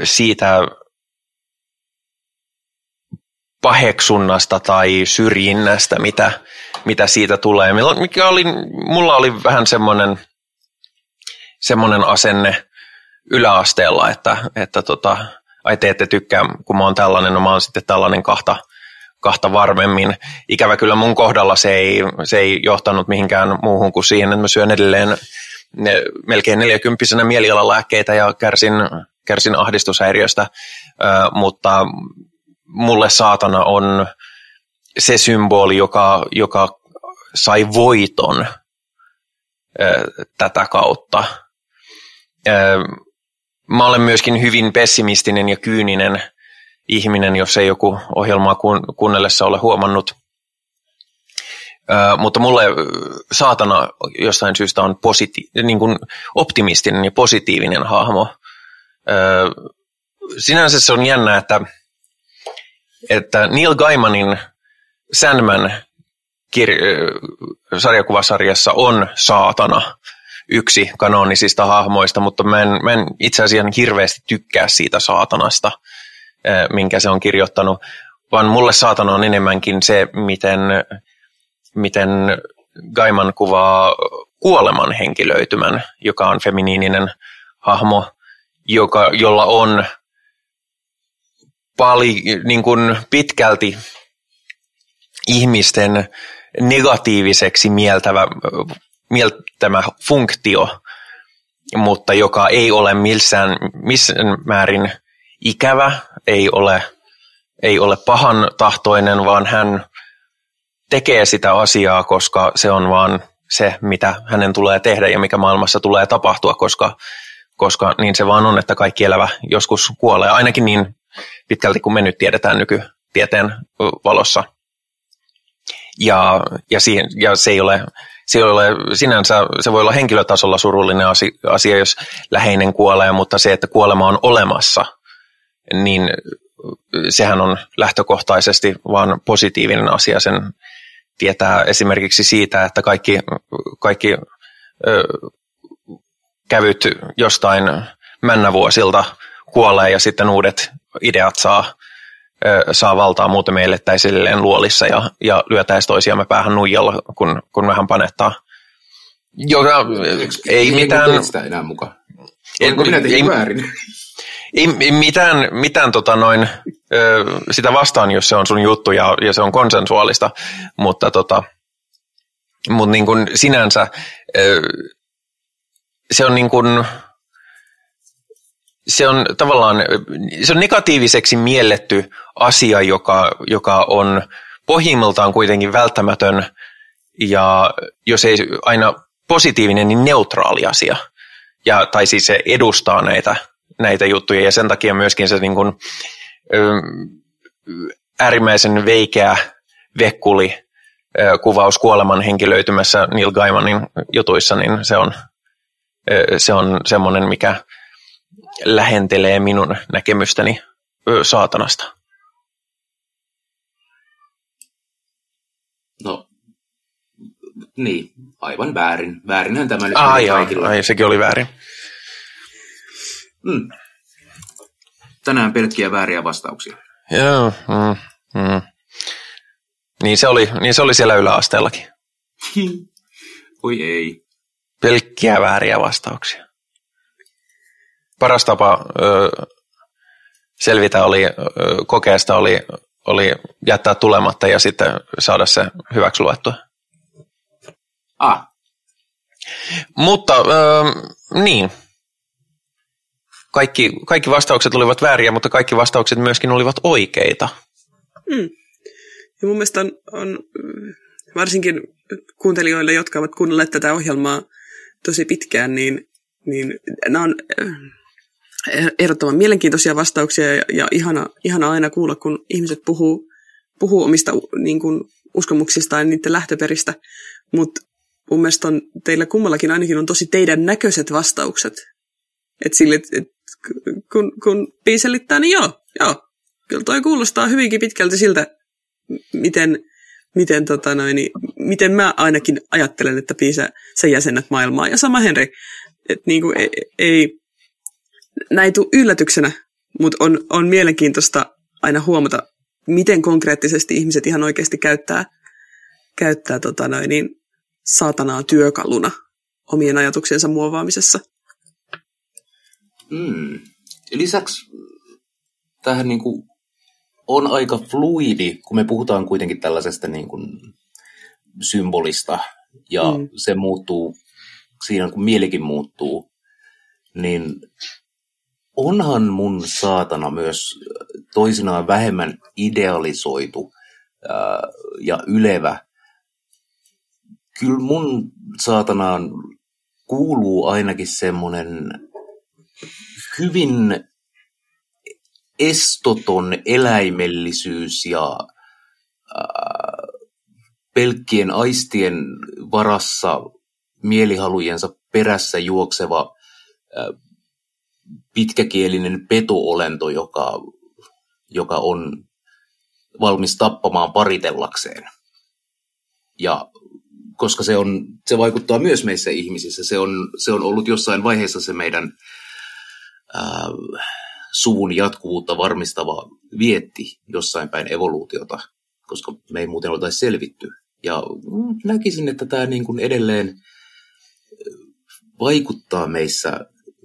siitä paheksunnasta tai syrjinnästä, mitä, mitä siitä tulee. Mikä oli, mulla oli vähän semmoinen semmoinen asenne yläasteella, että, että tota, ai te ette tykkää, kun mä oon tällainen, no mä oon sitten tällainen kahta, kahta varmemmin. Ikävä kyllä mun kohdalla se ei, se ei johtanut mihinkään muuhun kuin siihen, että mä syön edelleen ne melkein 40 mielialalääkkeitä ja kärsin, kärsin ahdistushäiriöstä, mutta mulle saatana on se symboli, joka, joka sai voiton tätä kautta. Mä olen myöskin hyvin pessimistinen ja kyyninen ihminen, jos ei joku ohjelmaa kuunnellessa ole huomannut. mutta mulle saatana jostain syystä on positi- niin kuin optimistinen ja positiivinen hahmo. sinänsä se on jännä, että, että Neil Gaimanin Sandman kir- sarjakuvasarjassa on saatana yksi kanonisista hahmoista, mutta mä en, mä en itse asiassa hirveästi tykkää siitä saatanasta, minkä se on kirjoittanut, vaan mulle saatana on enemmänkin se, miten, miten Gaiman kuvaa kuoleman henkilöitymän, joka on feminiininen hahmo, joka, jolla on pali, niin kuin pitkälti ihmisten negatiiviseksi mieltävä, mieltämä funktio, mutta joka ei ole missään, missään määrin ikävä, ei ole, ei ole pahan tahtoinen, vaan hän tekee sitä asiaa, koska se on vaan se, mitä hänen tulee tehdä ja mikä maailmassa tulee tapahtua, koska, koska niin se vaan on, että kaikki elävä joskus kuolee, ainakin niin pitkälti kuin me nyt tiedetään nykytieteen valossa. Ja, ja, siihen, ja se ei ole se ole sinänsä, se voi olla henkilötasolla surullinen asia, jos läheinen kuolee, mutta se, että kuolema on olemassa, niin sehän on lähtökohtaisesti vaan positiivinen asia. Sen tietää esimerkiksi siitä, että kaikki, kaikki ö, kävyt jostain männävuosilta kuolee ja sitten uudet ideat saa saa valtaa, me elettäisiin silleen luolissa ja, ja lyötäisiin toisiamme päähän nuijalla, kun, kun vähän panettaa. Joka ei, ei mitään... sitä enää mukaan. Onko minä ei, väärin? Ei, ei mitään, mitään tota noin, sitä vastaan, jos se on sun juttu ja, ja se on konsensuaalista, mutta tota, mut niin kuin sinänsä se on niin kuin, se on tavallaan se on negatiiviseksi mielletty asia, joka, joka on pohjimmiltaan kuitenkin välttämätön ja jos ei aina positiivinen, niin neutraali asia. Ja, tai siis se edustaa näitä, näitä juttuja ja sen takia myöskin se niin kuin, äärimmäisen veikeä vekkuli kuvaus kuoleman henkilöitymässä Neil Gaimanin jutuissa, niin se on, se on semmoinen, mikä lähentelee minun näkemystäni saatanasta. No, niin, aivan väärin. Väärinhän tämä nyt ai, kaikilla. Ai, sekin oli väärin. Mm. Tänään pelkkiä vääriä vastauksia. Joo, mm, mm. Niin, se oli, niin se oli siellä yläasteellakin. Oi ei. Pelkkiä vääriä vastauksia paras tapa ö, selvitä oli, ö, kokeesta oli, oli jättää tulematta ja sitten saada se hyväksi luettua. Ah. Mutta ö, niin, kaikki, kaikki vastaukset olivat vääriä, mutta kaikki vastaukset myöskin olivat oikeita. Mm. Ja mun mielestä on, on varsinkin kuuntelijoille, jotka ovat kuunnelleet tätä ohjelmaa tosi pitkään, niin, niin nämä on ehdottoman mielenkiintoisia vastauksia ja, ja ihana, ihana aina kuulla, kun ihmiset puhuu, puhuu omista niin kuin, uskomuksistaan ja niiden lähtöperistä. Mutta mun mielestä on, teillä kummallakin ainakin on tosi teidän näköiset vastaukset. Että sille, et, kun, kun piiselittää, niin joo, joo. Kyllä toi kuulostaa hyvinkin pitkälti siltä, miten, miten, tota noin, miten mä ainakin ajattelen, että piisä sä jäsenet maailmaa. Ja sama Henri, että niinku, ei, ei näin tule yllätyksenä, mutta on, on mielenkiintoista aina huomata, miten konkreettisesti ihmiset ihan oikeasti käyttää, käyttää tota noin, niin saatanaa työkaluna omien ajatuksensa muovaamisessa. Mm. Lisäksi tähän niin kuin on aika fluidi, kun me puhutaan kuitenkin tällaisesta niin kuin symbolista, ja mm. se muuttuu siinä kun mielikin muuttuu, niin onhan mun saatana myös toisinaan vähemmän idealisoitu ää, ja ylevä. Kyllä mun saatanaan kuuluu ainakin semmoinen hyvin estoton eläimellisyys ja ää, pelkkien aistien varassa mielihalujensa perässä juokseva ää, pitkäkielinen petoolento, joka, joka on valmis tappamaan paritellakseen. Ja koska se, on, se vaikuttaa myös meissä ihmisissä, se on, se on ollut jossain vaiheessa se meidän ää, suvun jatkuvuutta varmistava vietti jossain päin evoluutiota, koska me ei muuten oltaisi selvitty. Ja näkisin, että tämä niin kuin edelleen vaikuttaa meissä,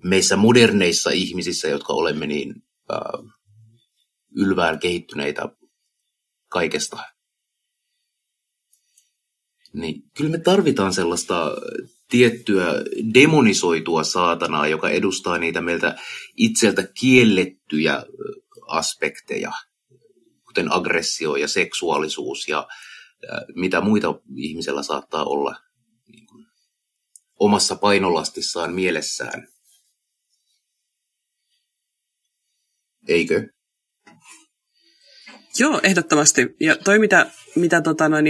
meissä moderneissa ihmisissä, jotka olemme niin äh, ylvään kehittyneitä kaikesta. Niin kyllä me tarvitaan sellaista tiettyä demonisoitua saatanaa, joka edustaa niitä meiltä itseltä kiellettyjä aspekteja, kuten aggressio ja seksuaalisuus ja mitä muita ihmisellä saattaa olla niin kuin, omassa painolastissaan mielessään. Eikö? Joo, ehdottomasti. Ja toi, mitä, mitä tota noin,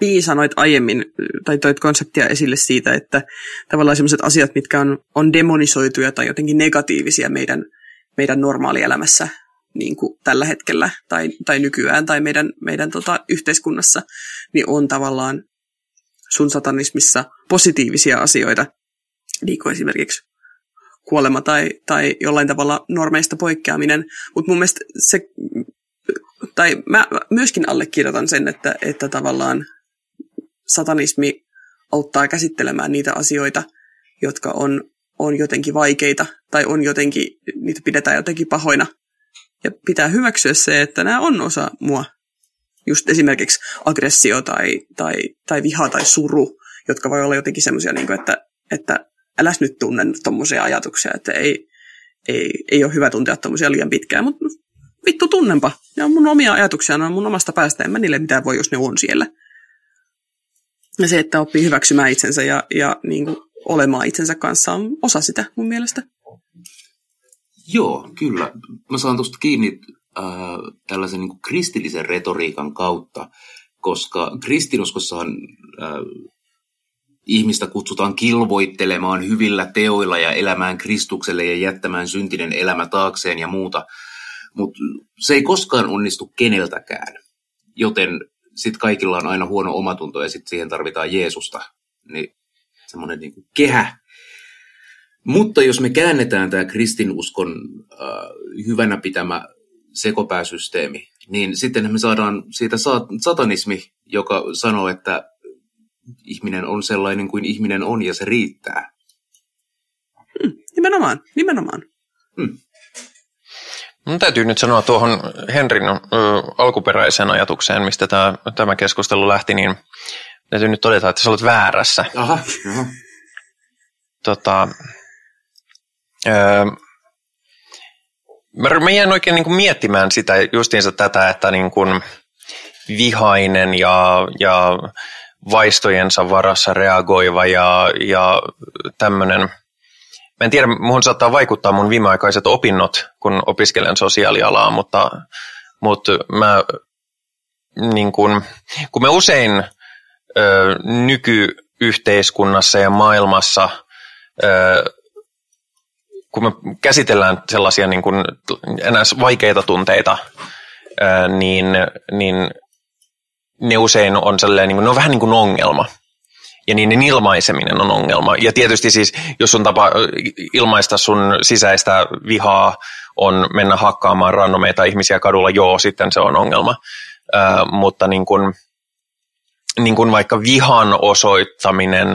Pii sanoit aiemmin, tai toit konseptia esille siitä, että tavallaan sellaiset asiat, mitkä on, on demonisoituja tai jotenkin negatiivisia meidän, meidän normaalielämässä niin kuin tällä hetkellä tai, tai nykyään tai meidän, meidän tota, yhteiskunnassa, niin on tavallaan sun satanismissa positiivisia asioita, niin kuin esimerkiksi kuolema tai, tai jollain tavalla normeista poikkeaminen. Mutta mun mielestä se, tai mä myöskin allekirjoitan sen, että, että tavallaan satanismi auttaa käsittelemään niitä asioita, jotka on, on jotenkin vaikeita tai on jotenkin, niitä pidetään jotenkin pahoina. Ja pitää hyväksyä se, että nämä on osa mua. Just esimerkiksi aggressio tai, tai, tai viha tai suru, jotka voi olla jotenkin semmoisia, niin että, että äläs nyt tunne tuommoisia ajatuksia, että ei, ei, ei ole hyvä tuntea tuommoisia liian pitkään, mutta vittu tunnenpa. Ne on mun omia ajatuksia, ne on mun omasta päästä, en mä niille mitään voi, jos ne on siellä. Ja se, että oppii hyväksymään itsensä ja, ja niin kuin olemaan itsensä kanssa on osa sitä mun mielestä. Joo, kyllä. Mä saan tuosta kiinni äh, tällaisen niin kristillisen retoriikan kautta, koska kristinuskossahan äh, ihmistä kutsutaan kilvoittelemaan hyvillä teoilla ja elämään Kristukselle ja jättämään syntinen elämä taakseen ja muuta. Mutta se ei koskaan onnistu keneltäkään. Joten sitten kaikilla on aina huono omatunto ja sitten siihen tarvitaan Jeesusta. Niin semmoinen niin kehä. Mutta jos me käännetään tämä kristinuskon äh, hyvänä pitämä sekopääsysteemi, niin sitten me saadaan siitä satanismi, joka sanoo, että ihminen on sellainen kuin ihminen on ja se riittää. Hmm, nimenomaan, nimenomaan. Hmm. Mun täytyy nyt sanoa tuohon Henrin ö, alkuperäiseen ajatukseen, mistä tämä, tämä keskustelu lähti, niin täytyy nyt todeta, että sä olet väärässä. Aha, aha. Tota, ö, mä, mä jäin oikein niin kuin miettimään sitä justiinsa tätä, että niin kuin vihainen ja, ja vaistojensa varassa reagoiva ja, ja tämmöinen – Mä en tiedä, muun saattaa vaikuttaa mun viimeaikaiset opinnot, kun opiskelen sosiaalialaa, mutta, mutta mä, niin kun, kun me usein ö, nykyyhteiskunnassa ja maailmassa, ö, kun me käsitellään sellaisia niin kun, enää vaikeita tunteita, niin, niin ne usein on sellainen, niin kun, ne on vähän niin kuin ongelma ja niiden ilmaiseminen on ongelma. Ja tietysti siis, jos sun tapa ilmaista sun sisäistä vihaa on mennä hakkaamaan rannomeita ihmisiä kadulla, joo, sitten se on ongelma. Äh, mutta niin kun, niin kun vaikka vihan osoittaminen,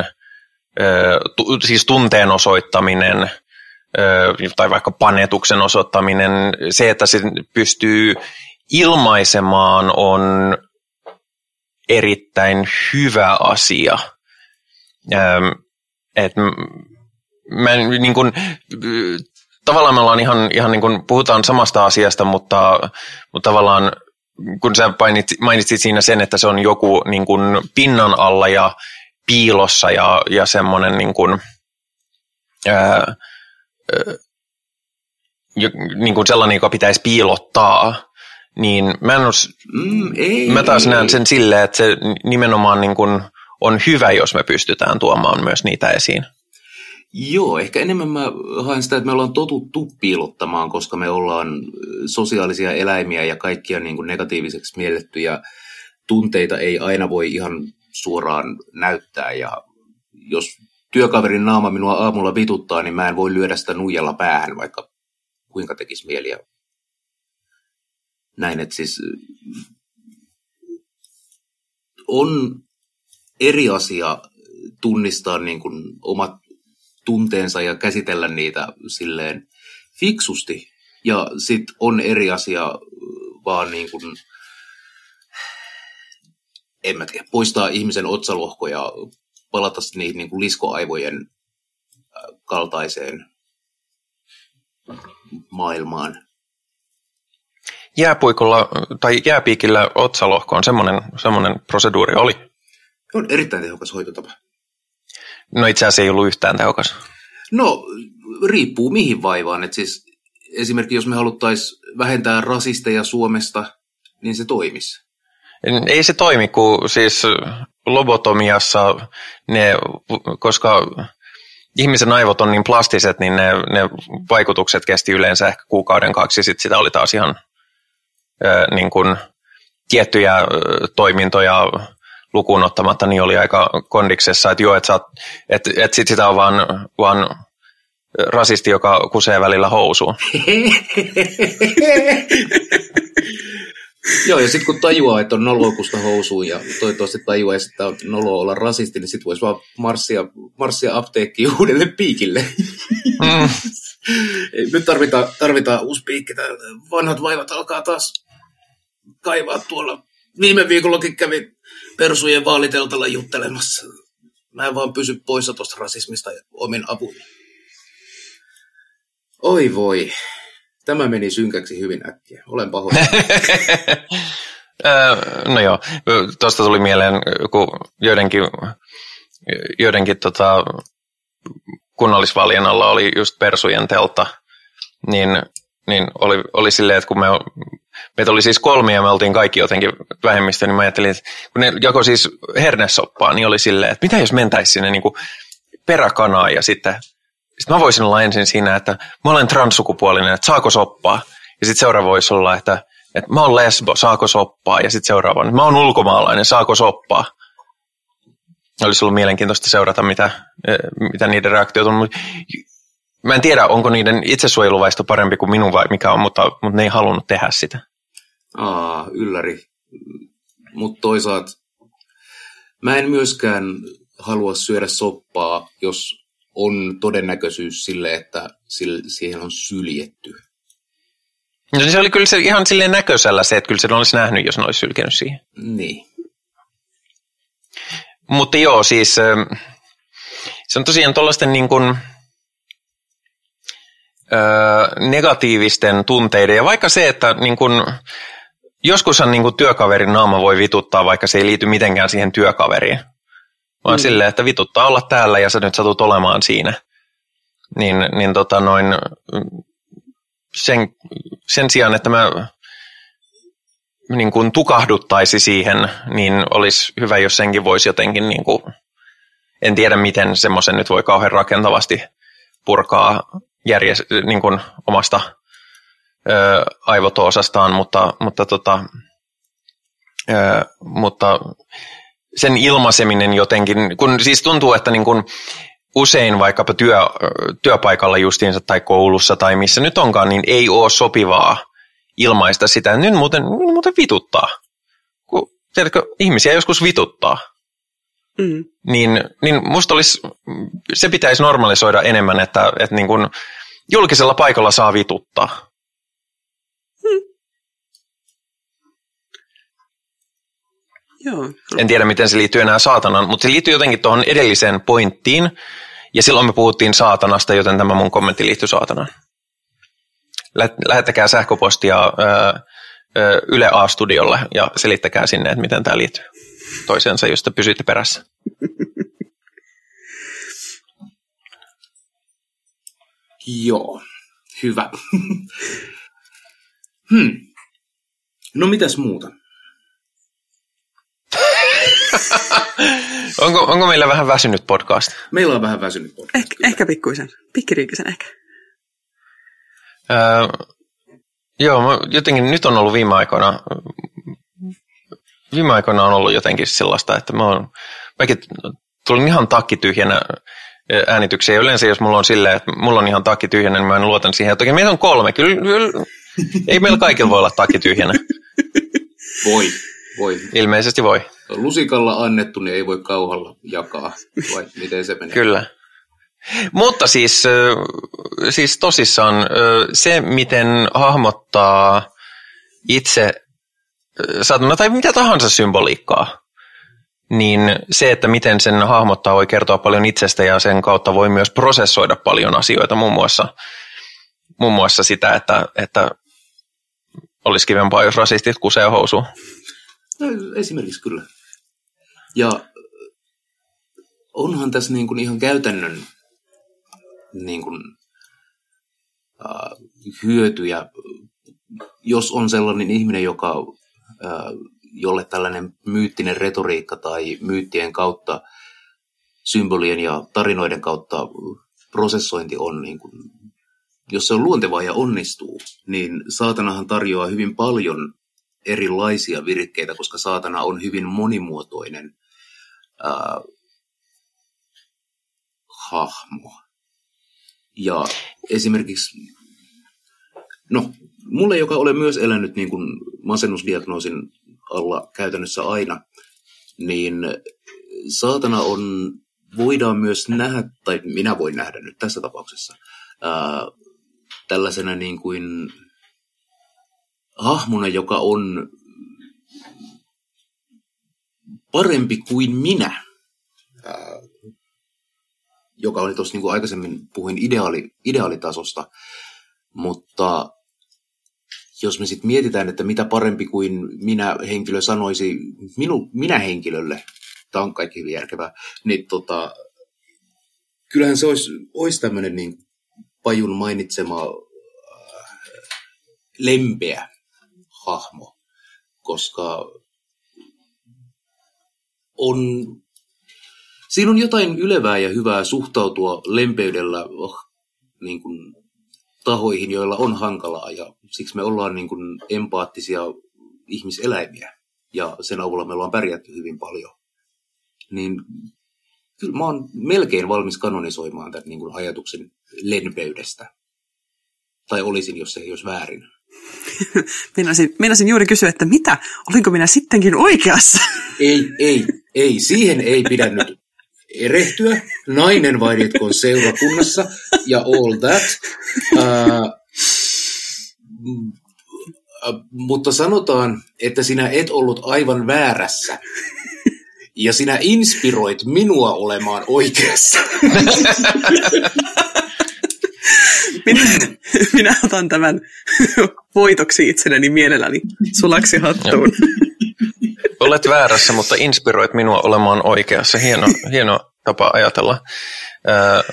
äh, tu, siis tunteen osoittaminen, äh, tai vaikka panetuksen osoittaminen, se, että se pystyy ilmaisemaan on erittäin hyvä asia – Et mä niin kuin, tavallaan me ollaan ihan, ihan niin kuin, puhutaan samasta asiasta, mutta, mutta tavallaan kun sä mainitsit, mainitsit siinä sen, että se on joku niin kuin pinnan alla ja piilossa ja, ja semmoinen niin kuin, ää, ää, niin kuin sellainen, joka pitäisi piilottaa, niin mä, en os, mm, ei, mä taas näen sen silleen, että se nimenomaan niin kuin on hyvä, jos me pystytään tuomaan myös niitä esiin. Joo, ehkä enemmän mä haen sitä, että me ollaan totuttu piilottamaan, koska me ollaan sosiaalisia eläimiä ja kaikkia niin kuin negatiiviseksi miellettyjä tunteita ei aina voi ihan suoraan näyttää. Ja jos työkaverin naama minua aamulla vituttaa, niin mä en voi lyödä sitä nuijalla päähän, vaikka kuinka tekisi mieli. Ja näin, että siis on eri asia tunnistaa niin kuin omat tunteensa ja käsitellä niitä silleen fiksusti. Ja sitten on eri asia vaan niin kuin, en mä tiedä, poistaa ihmisen otsalohko ja palata niihin niin kuin liskoaivojen kaltaiseen maailmaan. Jääpuikolla tai jääpiikillä otsalohkoon semmoinen, semmoinen proseduuri oli. On erittäin tehokas hoitotapa. No itse asiassa ei ollut yhtään tehokas. No, riippuu mihin vaivaan. Et siis esimerkiksi jos me haluttaisiin vähentää rasisteja Suomesta, niin se toimisi. Ei se toimi, kun siis lobotomiassa ne, koska ihmisen aivot on niin plastiset, niin ne, ne vaikutukset kesti yleensä ehkä kuukauden kaksi, sitten sitä oli taas ihan niin kuin, tiettyjä toimintoja lukuun ottamatta, niin oli aika kondiksessa, että joo, että et, et sit sitä on vaan, vaan rasisti, joka kusee välillä housuun. Joo, ja sitten kun tajuaa, että on nolokusta housuun ja toivottavasti tajuaa, että on noloa olla rasisti, niin sitten voisi vaan marssia, marssia apteekkiin uudelle piikille. Mm. Nyt tarvitaan, tarvitaan uusi piikki. Vanhat vaivat alkaa taas kaivaa tuolla. Viime viikollakin kävi persujen vaaliteltalla juttelemassa. Mä en vaan pysy poissa tuosta rasismista omin avuin. Oi voi. Tämä meni synkäksi hyvin äkkiä. Olen pahoin. no joo, tuosta tuli mieleen, kun joidenkin, joidenkin tota, kunnallisvaalien alla oli just persujen teltta, niin, niin oli, oli silleen, että kun me meitä oli siis kolme ja me oltiin kaikki jotenkin vähemmistö, niin mä ajattelin, että kun ne jako siis hernesoppaa, niin oli silleen, että mitä jos mentäisiin sinne niin kuin peräkanaan ja sitten sitten mä voisin olla ensin siinä, että mä olen transsukupuolinen, että saako soppaa? Ja sitten seuraava voisi olla, että, että mä olen lesbo, saako soppaa? Ja sitten seuraava, että mä olen ulkomaalainen, saako soppaa? Olisi ollut mielenkiintoista seurata, mitä, eh, mitä niiden reaktiot on. Mä en tiedä, onko niiden itsesuojeluvaisto parempi kuin minun vai mikä on, mutta, mutta ne ei halunnut tehdä sitä. Aa, ylläri. Mutta toisaalta mä en myöskään halua syödä soppaa, jos on todennäköisyys sille, että siihen on syljetty. No se oli kyllä se ihan silleen näköisellä se, että kyllä se olisi nähnyt, jos ne olisi sylkenyt siihen. Niin. Mutta joo, siis ähm, se on tosiaan tuollaisten niin kuin, öö, negatiivisten tunteiden, ja vaikka se, että niin kuin, joskushan niin kuin työkaverin naama voi vituttaa, vaikka se ei liity mitenkään siihen työkaveriin, vaan mm. silleen, että vituttaa olla täällä ja sä nyt satut olemaan siinä. Niin, niin tota noin, sen, sen sijaan, että mä niin kuin tukahduttaisi siihen, niin olisi hyvä, jos senkin voisi jotenkin, niin kuin, en tiedä miten semmoisen nyt voi kauhean rakentavasti purkaa järjest- niin kuin omasta ö, aivotoosastaan, mutta, mutta, tota, ö, mutta sen ilmaiseminen jotenkin, kun siis tuntuu, että niin kuin usein vaikkapa työ, työpaikalla justiinsa tai koulussa tai missä nyt onkaan, niin ei ole sopivaa ilmaista sitä. Nyt muuten, nyt muuten vituttaa. Kun, tiedätkö, ihmisiä joskus vituttaa. Mm. Niin, niin musta olisi, se pitäisi normalisoida enemmän, että, että niin kuin julkisella paikalla saa vituttaa. Joo. En tiedä, miten se liittyy enää saatanan, mutta se liittyy jotenkin tuohon edelliseen pointtiin. Ja silloin me puhuttiin saatanasta, joten tämä mun kommentti liittyy saatanaan. Lä- Lähettäkää sähköpostia Yle A-studiolle ja selittäkää sinne, että miten tämä liittyy toisensa, josta pysytte perässä. Joo, hyvä. hmm. No mitäs muuta? Onko, onko meillä vähän väsynyt podcast? Meillä on vähän väsynyt podcast. Ehkä, ehkä pikkuisen, pikkiriikisen ehkä. Öö, joo, mä jotenkin nyt on ollut viime aikoina, viime aikoina on ollut jotenkin sellaista, että mä oon, mäkin tulin ihan takki tyhjänä äänitykseen. Yleensä jos mulla on silleen, että mulla on ihan takki tyhjänä, niin mä en luotan siihen. Toki meitä on kolme. Kyllä, kyllä ei meillä kaikilla voi olla takki tyhjänä. Voi, voi. Ilmeisesti voi. Lusikalla annettu, niin ei voi kauhalla jakaa. Vai miten se menee? Kyllä. Mutta siis, siis tosissaan se, miten hahmottaa itse ö, satana tai mitä tahansa symboliikkaa, niin se, että miten sen hahmottaa, voi kertoa paljon itsestä ja sen kautta voi myös prosessoida paljon asioita, muun muassa, muun muassa sitä, että, että olisi kivempaa, jos rasistit kusee housuun. No, esimerkiksi kyllä. Ja onhan tässä niin kuin ihan käytännön niin kuin, äh, hyötyjä, jos on sellainen ihminen, joka, äh, jolle tällainen myyttinen retoriikka tai myyttien kautta, symbolien ja tarinoiden kautta prosessointi on, niin kuin, jos se on luontevaa ja onnistuu, niin saatanahan tarjoaa hyvin paljon erilaisia virkkeitä, koska saatana on hyvin monimuotoinen ää, hahmo. Ja esimerkiksi, no, mulle, joka olen myös elänyt niin kuin masennusdiagnoosin alla käytännössä aina, niin saatana on, voidaan myös nähdä, tai minä voin nähdä nyt tässä tapauksessa, ää, tällaisena niin kuin hahmona, joka on parempi kuin minä, ää, joka oli tuossa niin aikaisemmin puhuin ideaali, ideaalitasosta, mutta jos me sitten mietitään, että mitä parempi kuin minä henkilö sanoisi minu, minä henkilölle, tämä on kaikki hyvin järkevää, niin tota, kyllähän se olisi, olisi tämmöinen niin Pajun mainitsema äh, lempeä hahmo, koska on, siinä on jotain ylevää ja hyvää suhtautua lempeydellä oh, niin kuin, tahoihin, joilla on hankalaa ja siksi me ollaan niin kuin, empaattisia ihmiseläimiä ja sen avulla me ollaan pärjätty hyvin paljon. Niin kyllä mä oon melkein valmis kanonisoimaan tämän niin kuin, ajatuksen lempeydestä. Tai olisin, jos se ei olisi väärin. Meinasin, meinasin juuri kysyä, että mitä? Olinko minä sittenkin oikeassa? Ei, ei, ei. Siihen ei pidä nyt erehtyä. Nainen vainitkoon seurakunnassa ja all that. Uh, mutta sanotaan, että sinä et ollut aivan väärässä. Ja sinä inspiroit minua olemaan oikeassa. Minä, minä otan tämän voitoksi itsenäni mielelläni sulaksi hattuun. Olet väärässä, mutta inspiroit minua olemaan oikeassa. Hieno, hieno tapa ajatella ää,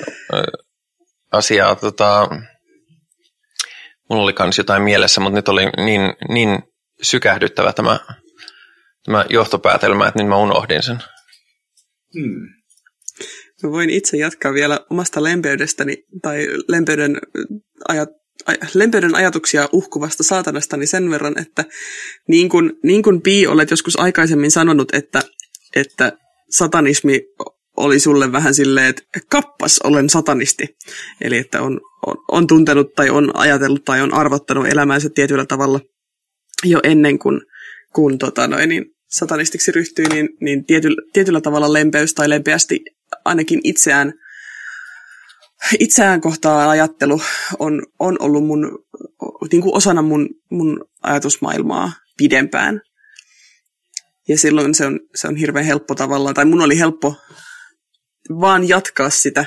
asiaa. Tota, mulla oli kans jotain mielessä, mutta nyt oli niin, niin sykähdyttävä tämä, tämä johtopäätelmä, että nyt mä unohdin sen. Hmm. Mä voin itse jatkaa vielä omasta lempeydestäni tai lempeyden, ajat, aj, lempeyden ajatuksia uhkuvasta saatanastani sen verran, että niin kuin, niin kuin Pi olet joskus aikaisemmin sanonut, että, että satanismi oli sulle vähän silleen, että kappas olen satanisti. Eli että on, on, on tuntenut tai on ajatellut tai on arvottanut elämäänsä tietyllä tavalla jo ennen kuin, kun tota noin, niin satanistiksi ryhtyi, niin, niin tietyllä, tietyllä tavalla lempeys tai lempeästi ainakin itseään, itseään kohtaa ajattelu on, on ollut mun, niin kuin osana mun, mun ajatusmaailmaa pidempään. Ja silloin se on, se on hirveän helppo tavallaan, tai mun oli helppo vaan jatkaa sitä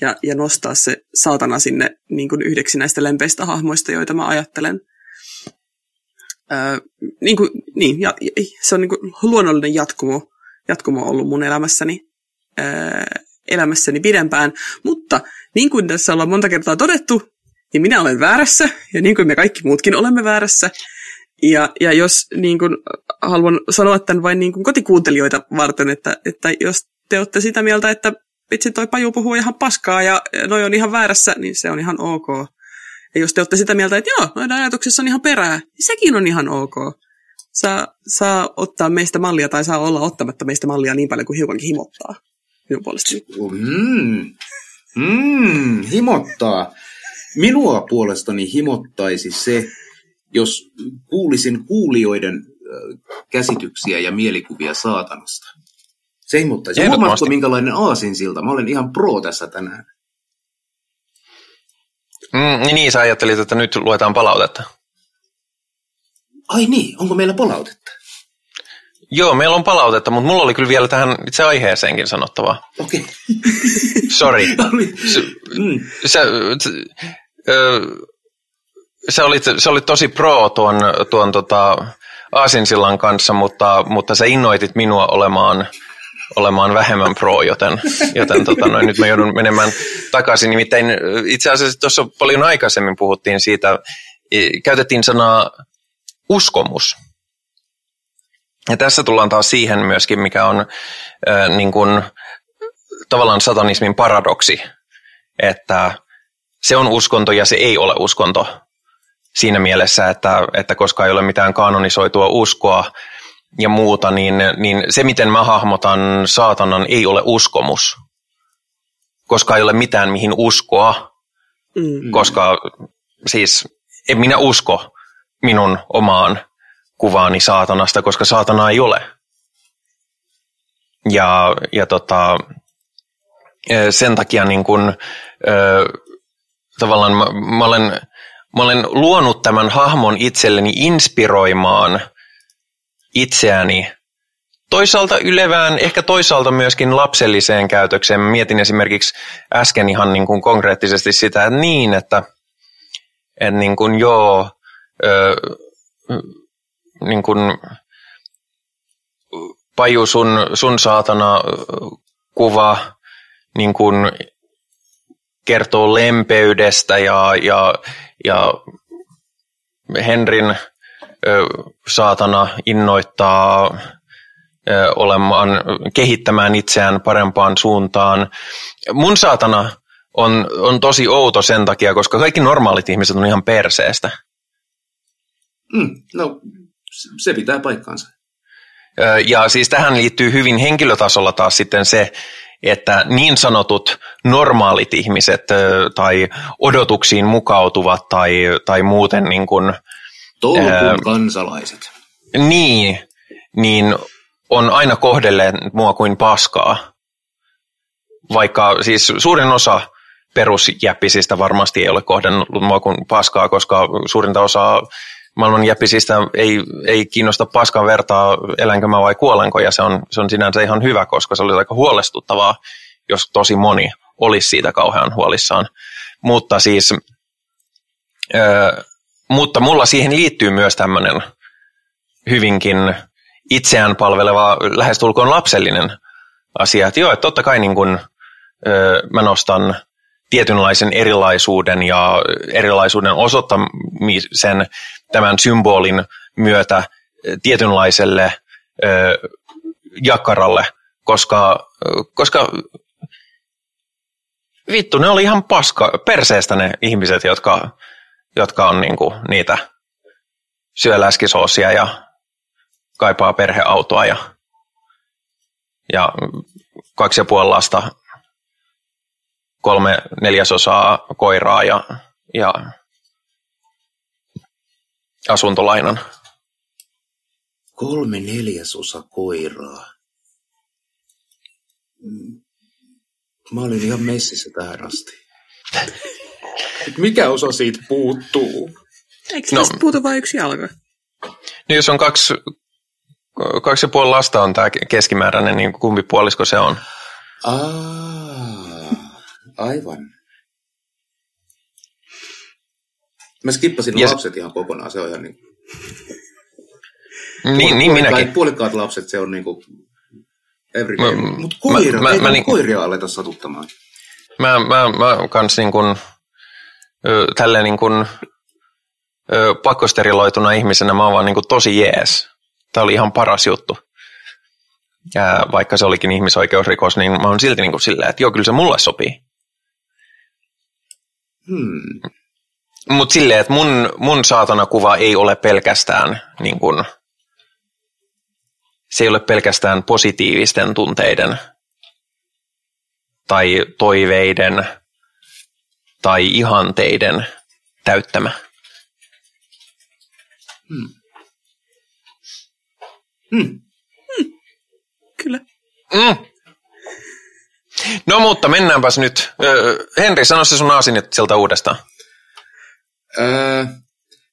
ja, ja nostaa se saatana sinne niin kuin yhdeksi näistä lempeistä hahmoista, joita mä ajattelen. Öö, niin, kuin, niin ja, se on niin kuin luonnollinen jatkumo, jatkumo ollut mun elämässäni, öö, elämässäni pidempään, mutta niin kuin tässä ollaan monta kertaa todettu, niin minä olen väärässä, ja niin kuin me kaikki muutkin olemme väärässä. Ja, ja jos niin kuin, haluan sanoa tämän vain niin kuin kotikuuntelijoita varten, että, että jos te olette sitä mieltä, että vitsi toi Paju puhuu ihan paskaa ja noi on ihan väärässä, niin se on ihan ok. Ja jos te olette sitä mieltä, että joo, noiden ajatuksissa on ihan perää, niin sekin on ihan ok. Saa, saa ottaa meistä mallia tai saa olla ottamatta meistä mallia niin paljon kuin hiukankin himottaa. Minun puolestani. Mm. Mm, himottaa. Minua puolestani himottaisi se, jos kuulisin kuulijoiden käsityksiä ja mielikuvia saatanasta. Se himottaisi. Huomaatko, minkälainen aasinsilta? Mä olen ihan pro tässä tänään. Mm, niin, niin, sä ajattelit, että nyt luetaan palautetta. Ai niin, onko meillä palautetta? Joo, meillä on palautetta, mutta mulla oli kyllä vielä tähän itse aiheeseenkin sanottavaa. Okei. Okay. Sorry. mm. sä, sä, olit, sä olit tosi pro tuon, tuon tota, Aasinsillan kanssa, mutta, mutta sä innoitit minua olemaan, olemaan vähemmän pro, joten, joten tota, noin, nyt mä joudun menemään takaisin. Nimittäin itse asiassa tuossa paljon aikaisemmin puhuttiin siitä, käytettiin sanaa uskomus. Ja tässä tullaan taas siihen myöskin, mikä on äh, niin kuin, tavallaan satanismin paradoksi, että se on uskonto ja se ei ole uskonto siinä mielessä, että, että koska ei ole mitään kanonisoitua uskoa ja muuta, niin, niin se miten mä hahmotan saatanan ei ole uskomus, koska ei ole mitään mihin uskoa, mm. koska siis en minä usko minun omaan kuvaani saatanasta, koska saatana ei ole. Ja, ja tota, sen takia niin kun, tavallaan mä, mä, olen, mä olen luonut tämän hahmon itselleni inspiroimaan itseäni toisaalta ylevään, ehkä toisaalta myöskin lapselliseen käytökseen. Mietin esimerkiksi äsken ihan niin kuin konkreettisesti sitä, niin, että, että niin kuin joo, ö, niin kuin, Paju, sun, sun saatana kuva niin kuin kertoo lempeydestä ja, ja, ja Henrin saatana innoittaa olemaan, kehittämään itseään parempaan suuntaan. Mun saatana on, on tosi outo sen takia, koska kaikki normaalit ihmiset on ihan perseestä. Mm, no, se pitää paikkaansa. Ja siis tähän liittyy hyvin henkilötasolla taas sitten se, että niin sanotut normaalit ihmiset tai odotuksiin mukautuvat tai, tai muuten niin kuin, Tolkun ää, kansalaiset. Niin, niin on aina kohdelleet mua kuin paskaa. Vaikka siis suurin osa perusjäppisistä varmasti ei ole kohdannut mua kuin paskaa, koska suurinta osaa maailman jäpisistä ei, ei kiinnosta paskan vertaa, elänkö mä vai kuolenko, ja se on, se on sinänsä ihan hyvä, koska se oli aika huolestuttavaa, jos tosi moni olisi siitä kauhean huolissaan. Mutta siis, ö, mutta mulla siihen liittyy myös tämmöinen hyvinkin itseään palveleva, lähestulkoon lapsellinen asia, että joo, että totta kai niin kun, ö, mä nostan tietynlaisen erilaisuuden ja erilaisuuden osoittamisen tämän symbolin myötä tietynlaiselle ö, jakkaralle, koska, koska vittu, ne oli ihan paska, perseestä ne ihmiset, jotka, jotka on niinku niitä syö läskisoosia ja kaipaa perheautoa ja, ja kaksi ja puoli lasta kolme neljäsosaa koiraa ja, ja asuntolainan. Kolme neljäsosa koiraa. Mm. Mä olin ihan messissä tähän asti. Mikä osa siitä puuttuu? Eikö no, tästä puutu vain yksi jalka? Niin jos on kaksi, kaksi ja puoli lasta on tämä keskimääräinen, niin kumpi puolisko se on? Aa. Aivan. Mä skippasin Ja se- lapset ihan kokonaan, se on ihan niin... Niin, niin minäkin. Puolikkaat lapset, se on niinku every Mä- day. Mutta koira, mä- ei mä mä, niin- koiria aleta satuttamaan. Mä, mä, mä kans niin kun, ö, tälleen niin kun, ö, pakkosteriloituna ihmisenä mä oon vaan niin kun tosi jees. Tämä oli ihan paras juttu. Ja vaikka se olikin ihmisoikeusrikos, niin mä oon silti niin kuin silleen, että joo, kyllä se mulle sopii. Hmm. Mutta silleen, että mun, mun saatana kuva ei ole pelkästään niin kun, se ei ole pelkästään positiivisten tunteiden tai toiveiden tai ihanteiden täyttämä. Hmm. Kyllä. Mm. No mutta mennäänpäs nyt. Ö, Henri, sano se sun aasin sieltä uudestaan. Öö,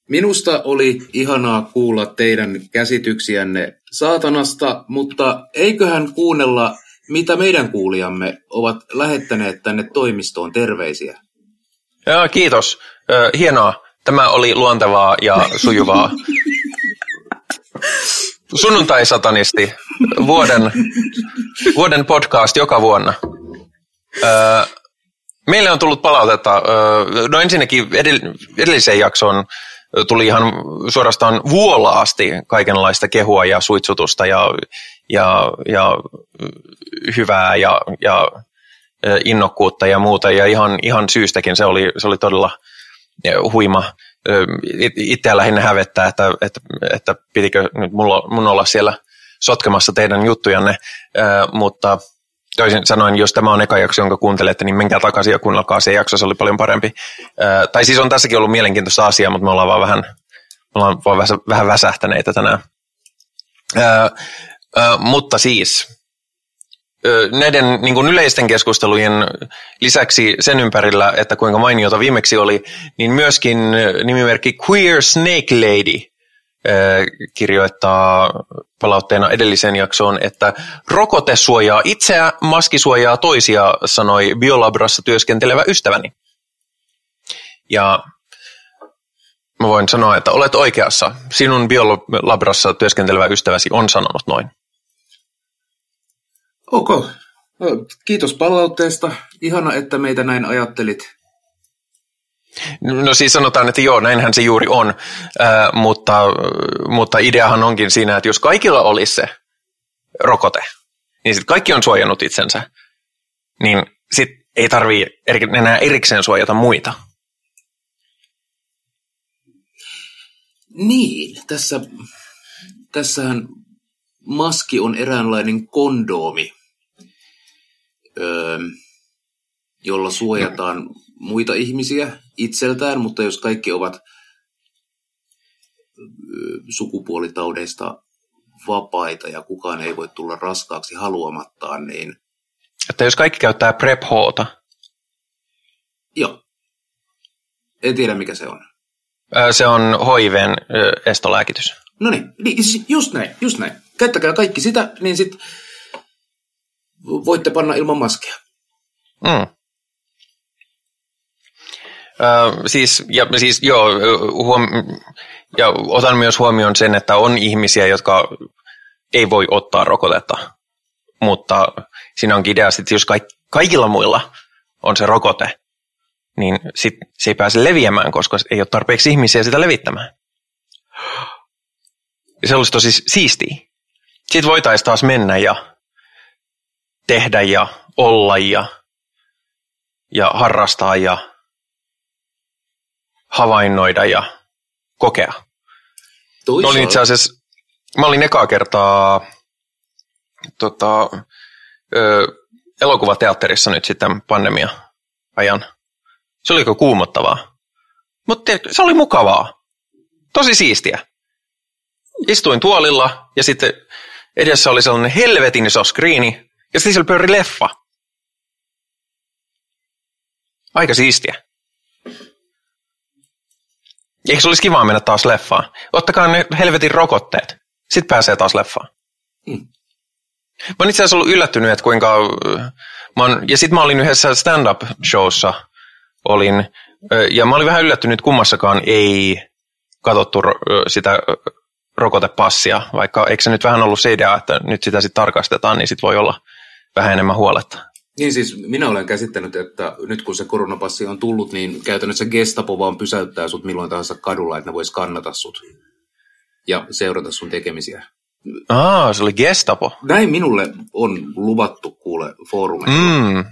minusta oli ihanaa kuulla teidän käsityksiänne saatanasta, mutta eiköhän kuunnella, mitä meidän kuulijamme ovat lähettäneet tänne toimistoon terveisiä. Joo, kiitos. Ö, hienoa. Tämä oli luontevaa ja sujuvaa. Sunnuntai-satanisti. Vuoden, vuoden podcast joka vuonna. Ö, meille on tullut palautetta. Ö, no ensinnäkin edell- edelliseen jaksoon tuli ihan suorastaan vuolaasti kaikenlaista kehua ja suitsutusta ja, ja, ja hyvää ja, ja innokkuutta ja muuta, ja ihan, ihan syystäkin se oli, se oli todella huima. Itseä lähinnä hävettää, että, että, että pitikö nyt mulla, mun olla siellä sotkemassa teidän juttujanne, mutta toisin sanoen, jos tämä on eka jakso, jonka kuuntelette, niin menkää takaisin ja kuunnelkaa se jakso, se oli paljon parempi. Tai siis on tässäkin ollut mielenkiintoista asiaa, mutta me ollaan vaan vähän, me ollaan vaan vähän väsähtäneitä tänään. Mutta siis, näiden niin kuin yleisten keskustelujen lisäksi sen ympärillä, että kuinka mainiota viimeksi oli, niin myöskin nimimerkki Queer Snake Lady kirjoittaa palautteena edelliseen jaksoon, että rokote suojaa itseä, maski suojaa toisia, sanoi biolabrassa työskentelevä ystäväni. Ja mä voin sanoa, että olet oikeassa. Sinun biolabrassa työskentelevä ystäväsi on sanonut noin. Ok. Kiitos palautteesta. Ihana, että meitä näin ajattelit. No siis sanotaan, että joo, näinhän se juuri on, äh, mutta, mutta ideahan onkin siinä, että jos kaikilla olisi se rokote, niin sitten kaikki on suojannut itsensä, niin sitten ei tarvii enää erikseen suojata muita. Niin, tässä, tässähän maski on eräänlainen kondoomi, öö, jolla suojataan muita ihmisiä itseltään, mutta jos kaikki ovat öö, sukupuolitaudeista vapaita ja kukaan ei voi tulla raskaaksi haluamattaan, niin Että jos kaikki käyttää prep Hta, joo. En tiedä mikä se on. se on äh, estolääkitys. No niin, niin, siis just näin, just näin. Käyttäkää kaikki sitä, niin sitten voitte panna ilman maskia. Mm. Ö, siis, ja, siis joo, huom, ja otan myös huomioon sen, että on ihmisiä, jotka ei voi ottaa rokotetta, mutta siinä onkin idea, että jos kaik, kaikilla muilla on se rokote, niin sit se ei pääse leviämään, koska ei ole tarpeeksi ihmisiä sitä levittämään. Ja se olisi tosi siistiä. Sitten voitaisiin taas mennä ja tehdä ja olla ja ja harrastaa ja havainnoida ja kokea. Mä Toisaalta, olin itse asiassa, mä olin ekaa kertaa tota, ö, elokuvateatterissa nyt sitten pandemia-ajan. Se oli aika kuumottavaa. Mutta se oli mukavaa. Tosi siistiä. Istuin tuolilla ja sitten edessä oli sellainen helvetin iso skriini ja sitten siellä pyöri leffa. Aika siistiä. Eikö se olisi kiva mennä taas leffaan? Ottakaa ne helvetin rokotteet. Sitten pääsee taas leffaan. Mä oon itse asiassa ollut yllättynyt, että kuinka... Mä oon, ja sitten mä olin yhdessä stand-up-showssa, olin, ö, ja mä olin vähän yllättynyt, että kummassakaan ei katsottu ö, sitä rokotepassia, vaikka eikö se nyt vähän ollut se idea, että nyt sitä sitten tarkastetaan, niin sitten voi olla vähän enemmän huoletta. Niin siis minä olen käsittänyt, että nyt kun se koronapassi on tullut, niin käytännössä Gestapo vaan pysäyttää sut milloin tahansa kadulla, että ne vois kannata sut ja seurata sun tekemisiä. Aa, se oli Gestapo. Näin minulle on luvattu kuule foorumeilla. Mm.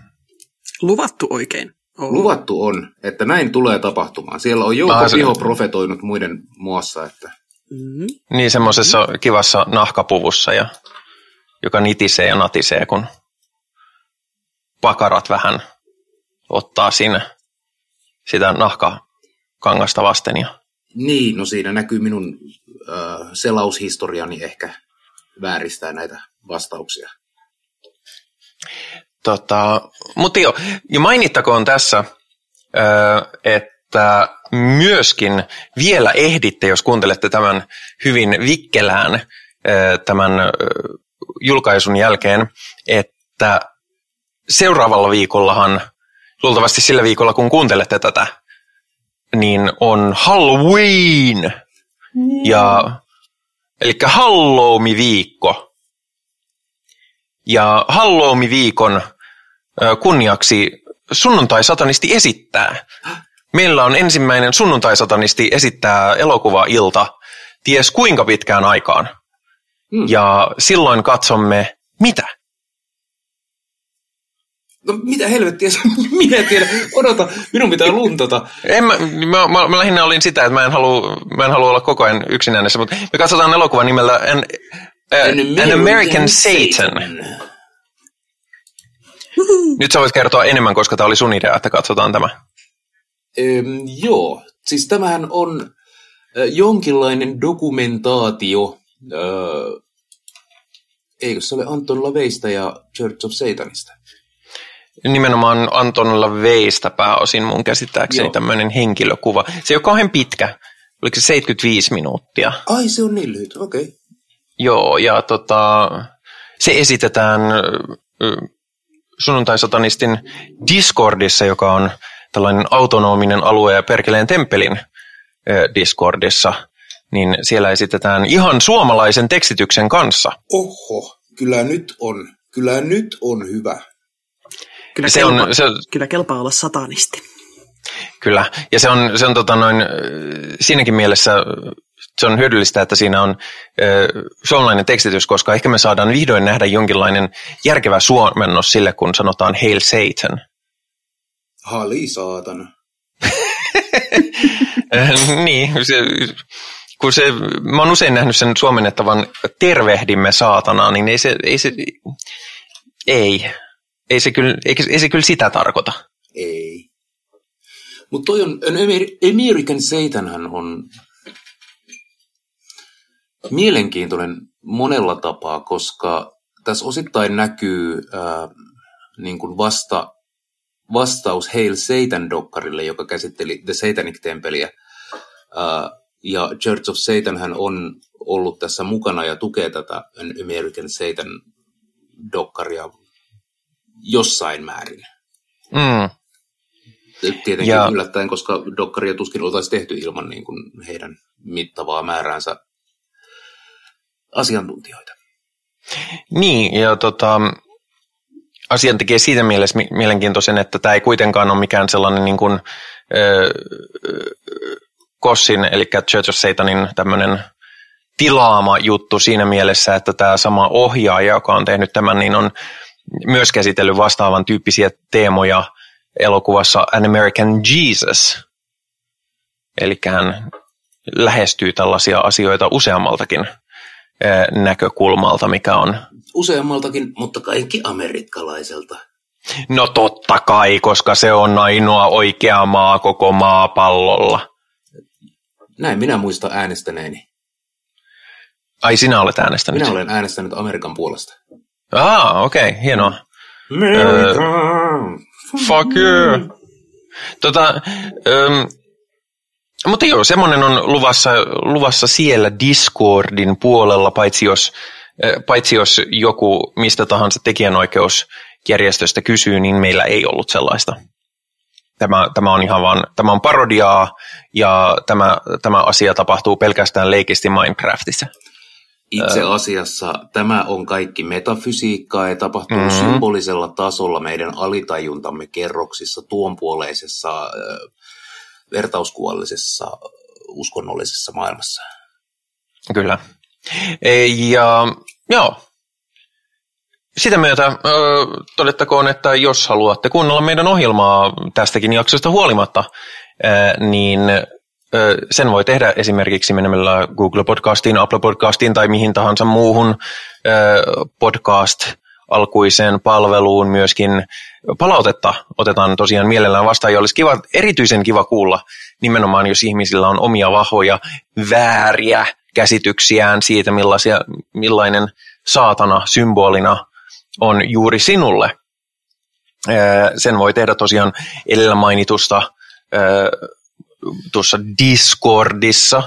Luvattu oikein. Oh. Luvattu on, että näin tulee tapahtumaan. Siellä on joukko Ah, se- piho profetoinut muiden muassa, että Mm. Niin semmoisessa kivassa nahkapuvussa, ja, joka nitisee ja natisee, kun pakarat vähän ottaa sinne sitä nahkakangasta vasten. Ja, niin, no siinä näkyy minun äh, selaushistoriani ehkä vääristää näitä vastauksia. tota, mutta jo, ja mainittakoon tässä, ö, että myöskin vielä ehditte, jos kuuntelette tämän hyvin vikkelään tämän julkaisun jälkeen, että seuraavalla viikollahan, luultavasti sillä viikolla kun kuuntelette tätä, niin on Halloween. Ja, eli Halloween-viikko. Ja Halloween-viikon ö, kunniaksi sunnuntai-satanisti esittää. Meillä on ensimmäinen sunnuntai-satanisti esittää elokuva-ilta ties kuinka pitkään aikaan. Hmm. Ja silloin katsomme mitä? No mitä helvettiä, minä en tiedä. Odota, minun pitää luntata. En mä, mä, mä, mä lähinnä olin sitä, että mä en halua, mä en halua olla koko ajan yksin äänessä, mutta me katsotaan elokuva nimellä An, uh, An American Satan. Nyt sä voit kertoa enemmän, koska tämä oli sun idea, että katsotaan tämä. Öm, joo, siis tämähän on ö, jonkinlainen dokumentaatio, ö, eikö se ole Anton Laveista ja Church of Satanista? Nimenomaan Antonilla Veistä pääosin mun käsittääkseni Joo. tämmöinen henkilökuva. Se ei ole kauhean pitkä. Oliko se 75 minuuttia? Ai se on niin lyhyt, okei. Okay. Joo, ja tota, se esitetään sunnuntai-satanistin Discordissa, joka on tällainen autonominen alue ja Perkeleen temppelin ö, Discordissa. Niin siellä esitetään ihan suomalaisen tekstityksen kanssa. Oho, kyllä nyt on, kyllä nyt on hyvä. Kyllä, Se kelpaa, on, se, kyllä kelpaa olla satanisti. Kyllä, ja se on, se on tota noin, siinäkin mielessä se on hyödyllistä, että siinä on äh, suomalainen tekstitys, koska ehkä me saadaan vihdoin nähdä jonkinlainen järkevä suomennos sille, kun sanotaan Hail Satan. Hali saatana. Äh, niin, se, kun se, mä oon usein nähnyt sen suomennettavan tervehdimme saatanaa, niin ei se, ei se, ei, ei se kyllä, ei, ei se kyllä sitä tarkoita. Ei. Mutta toi on, an Amer- American Satanhan on mielenkiintoinen monella tapaa, koska tässä osittain näkyy ää, niin kuin vasta, vastaus Hail Satan-dokkarille, joka käsitteli The Satanic Tempeliä. Ää, ja Church of Satanhan on ollut tässä mukana ja tukee tätä An American Satan-dokkaria jossain määrin. Mm. Tietenkin Ja- yllättäen, koska dokkaria tuskin oltaisi tehty ilman niin kuin heidän mittavaa määräänsä asiantuntijoita. Niin, ja tota, asian tekee siitä mielessä mi- mielenkiintoisen, että tämä ei kuitenkaan ole mikään sellainen niin kuin, ö, Kossin, eli Church of Satanin tämmöinen tilaama juttu siinä mielessä, että tämä sama ohjaaja, joka on tehnyt tämän, niin on myös käsitellyt vastaavan tyyppisiä teemoja elokuvassa An American Jesus. Eli hän lähestyy tällaisia asioita useammaltakin näkökulmalta, mikä on Useammaltakin, mutta kaikki amerikkalaiselta. No totta kai, koska se on ainoa oikea maa koko maapallolla. Näin minä muistan äänestäneeni. Ai sinä olet äänestänyt? Minä olen äänestänyt Amerikan puolesta. Ah, okei, okay, hienoa. America! Fuck you. Tota, ähm, mutta joo, semmoinen on luvassa, luvassa siellä Discordin puolella, paitsi jos paitsi jos joku mistä tahansa tekijänoikeusjärjestöstä kysyy, niin meillä ei ollut sellaista. Tämä, tämä on ihan vaan, tämä on parodiaa ja tämä, tämä asia tapahtuu pelkästään leikisti Minecraftissa. Itse asiassa tämä on kaikki metafysiikkaa ja tapahtuu mm-hmm. symbolisella tasolla meidän alitajuntamme kerroksissa, tuonpuoleisessa, vertauskuvallisessa, uskonnollisessa maailmassa. Kyllä. Ja joo, sitä myötä todettakoon, että jos haluatte kuunnella meidän ohjelmaa tästäkin jaksosta huolimatta, niin sen voi tehdä esimerkiksi menemällä Google Podcastiin, Apple Podcastiin tai mihin tahansa muuhun podcast alkuiseen palveluun myöskin. Palautetta otetaan tosiaan mielellään vastaan ja olisi kiva, erityisen kiva kuulla nimenomaan, jos ihmisillä on omia vahvoja vääriä käsityksiään siitä, millaisia, millainen saatana symbolina on juuri sinulle. Sen voi tehdä tosiaan edellä mainitusta tuossa Discordissa,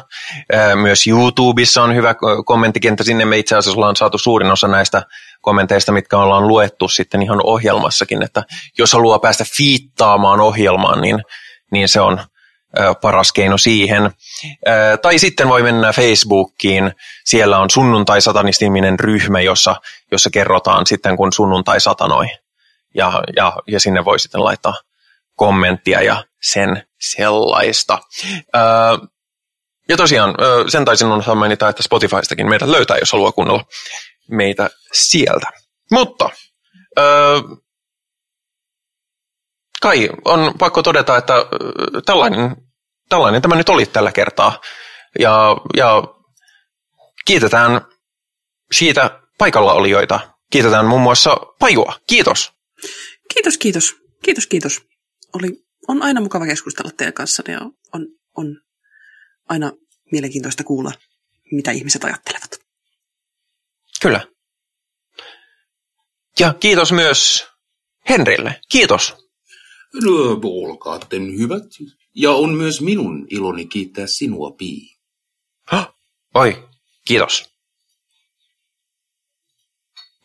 myös YouTubessa on hyvä kommenttikenttä, sinne me itse asiassa ollaan saatu suurin osa näistä kommenteista, mitkä ollaan luettu sitten ihan ohjelmassakin, että jos haluaa päästä fiittaamaan ohjelmaan, niin, niin se on paras keino siihen. Tai sitten voi mennä Facebookiin, siellä on sunnuntai-satanistiminen ryhmä, jossa, jossa kerrotaan sitten, kun sunnuntai satanoi. Ja, ja, ja sinne voi sitten laittaa kommenttia ja sen sellaista. Ja tosiaan, sen taisin on mainita, että Spotifystakin meidät löytää, jos haluaa kuunnella meitä sieltä. Mutta kai on pakko todeta, että tällainen, tällainen tämä nyt oli tällä kertaa. Ja, ja kiitetään siitä paikalla olijoita. Kiitetään muun muassa Pajua. Kiitos. Kiitos, kiitos. Kiitos, kiitos. Oli, on aina mukava keskustella teidän kanssa ja on, on aina mielenkiintoista kuulla, mitä ihmiset ajattelevat. Kyllä. Ja kiitos myös Henrille. Kiitos. No, olkaatten hyvät. Ja on myös minun iloni kiittää sinua, Pii. Oi, kiitos.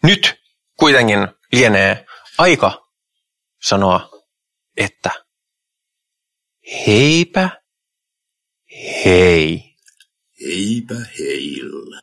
Nyt kuitenkin lienee aika sanoa, että heipä hei. Heipä heillä.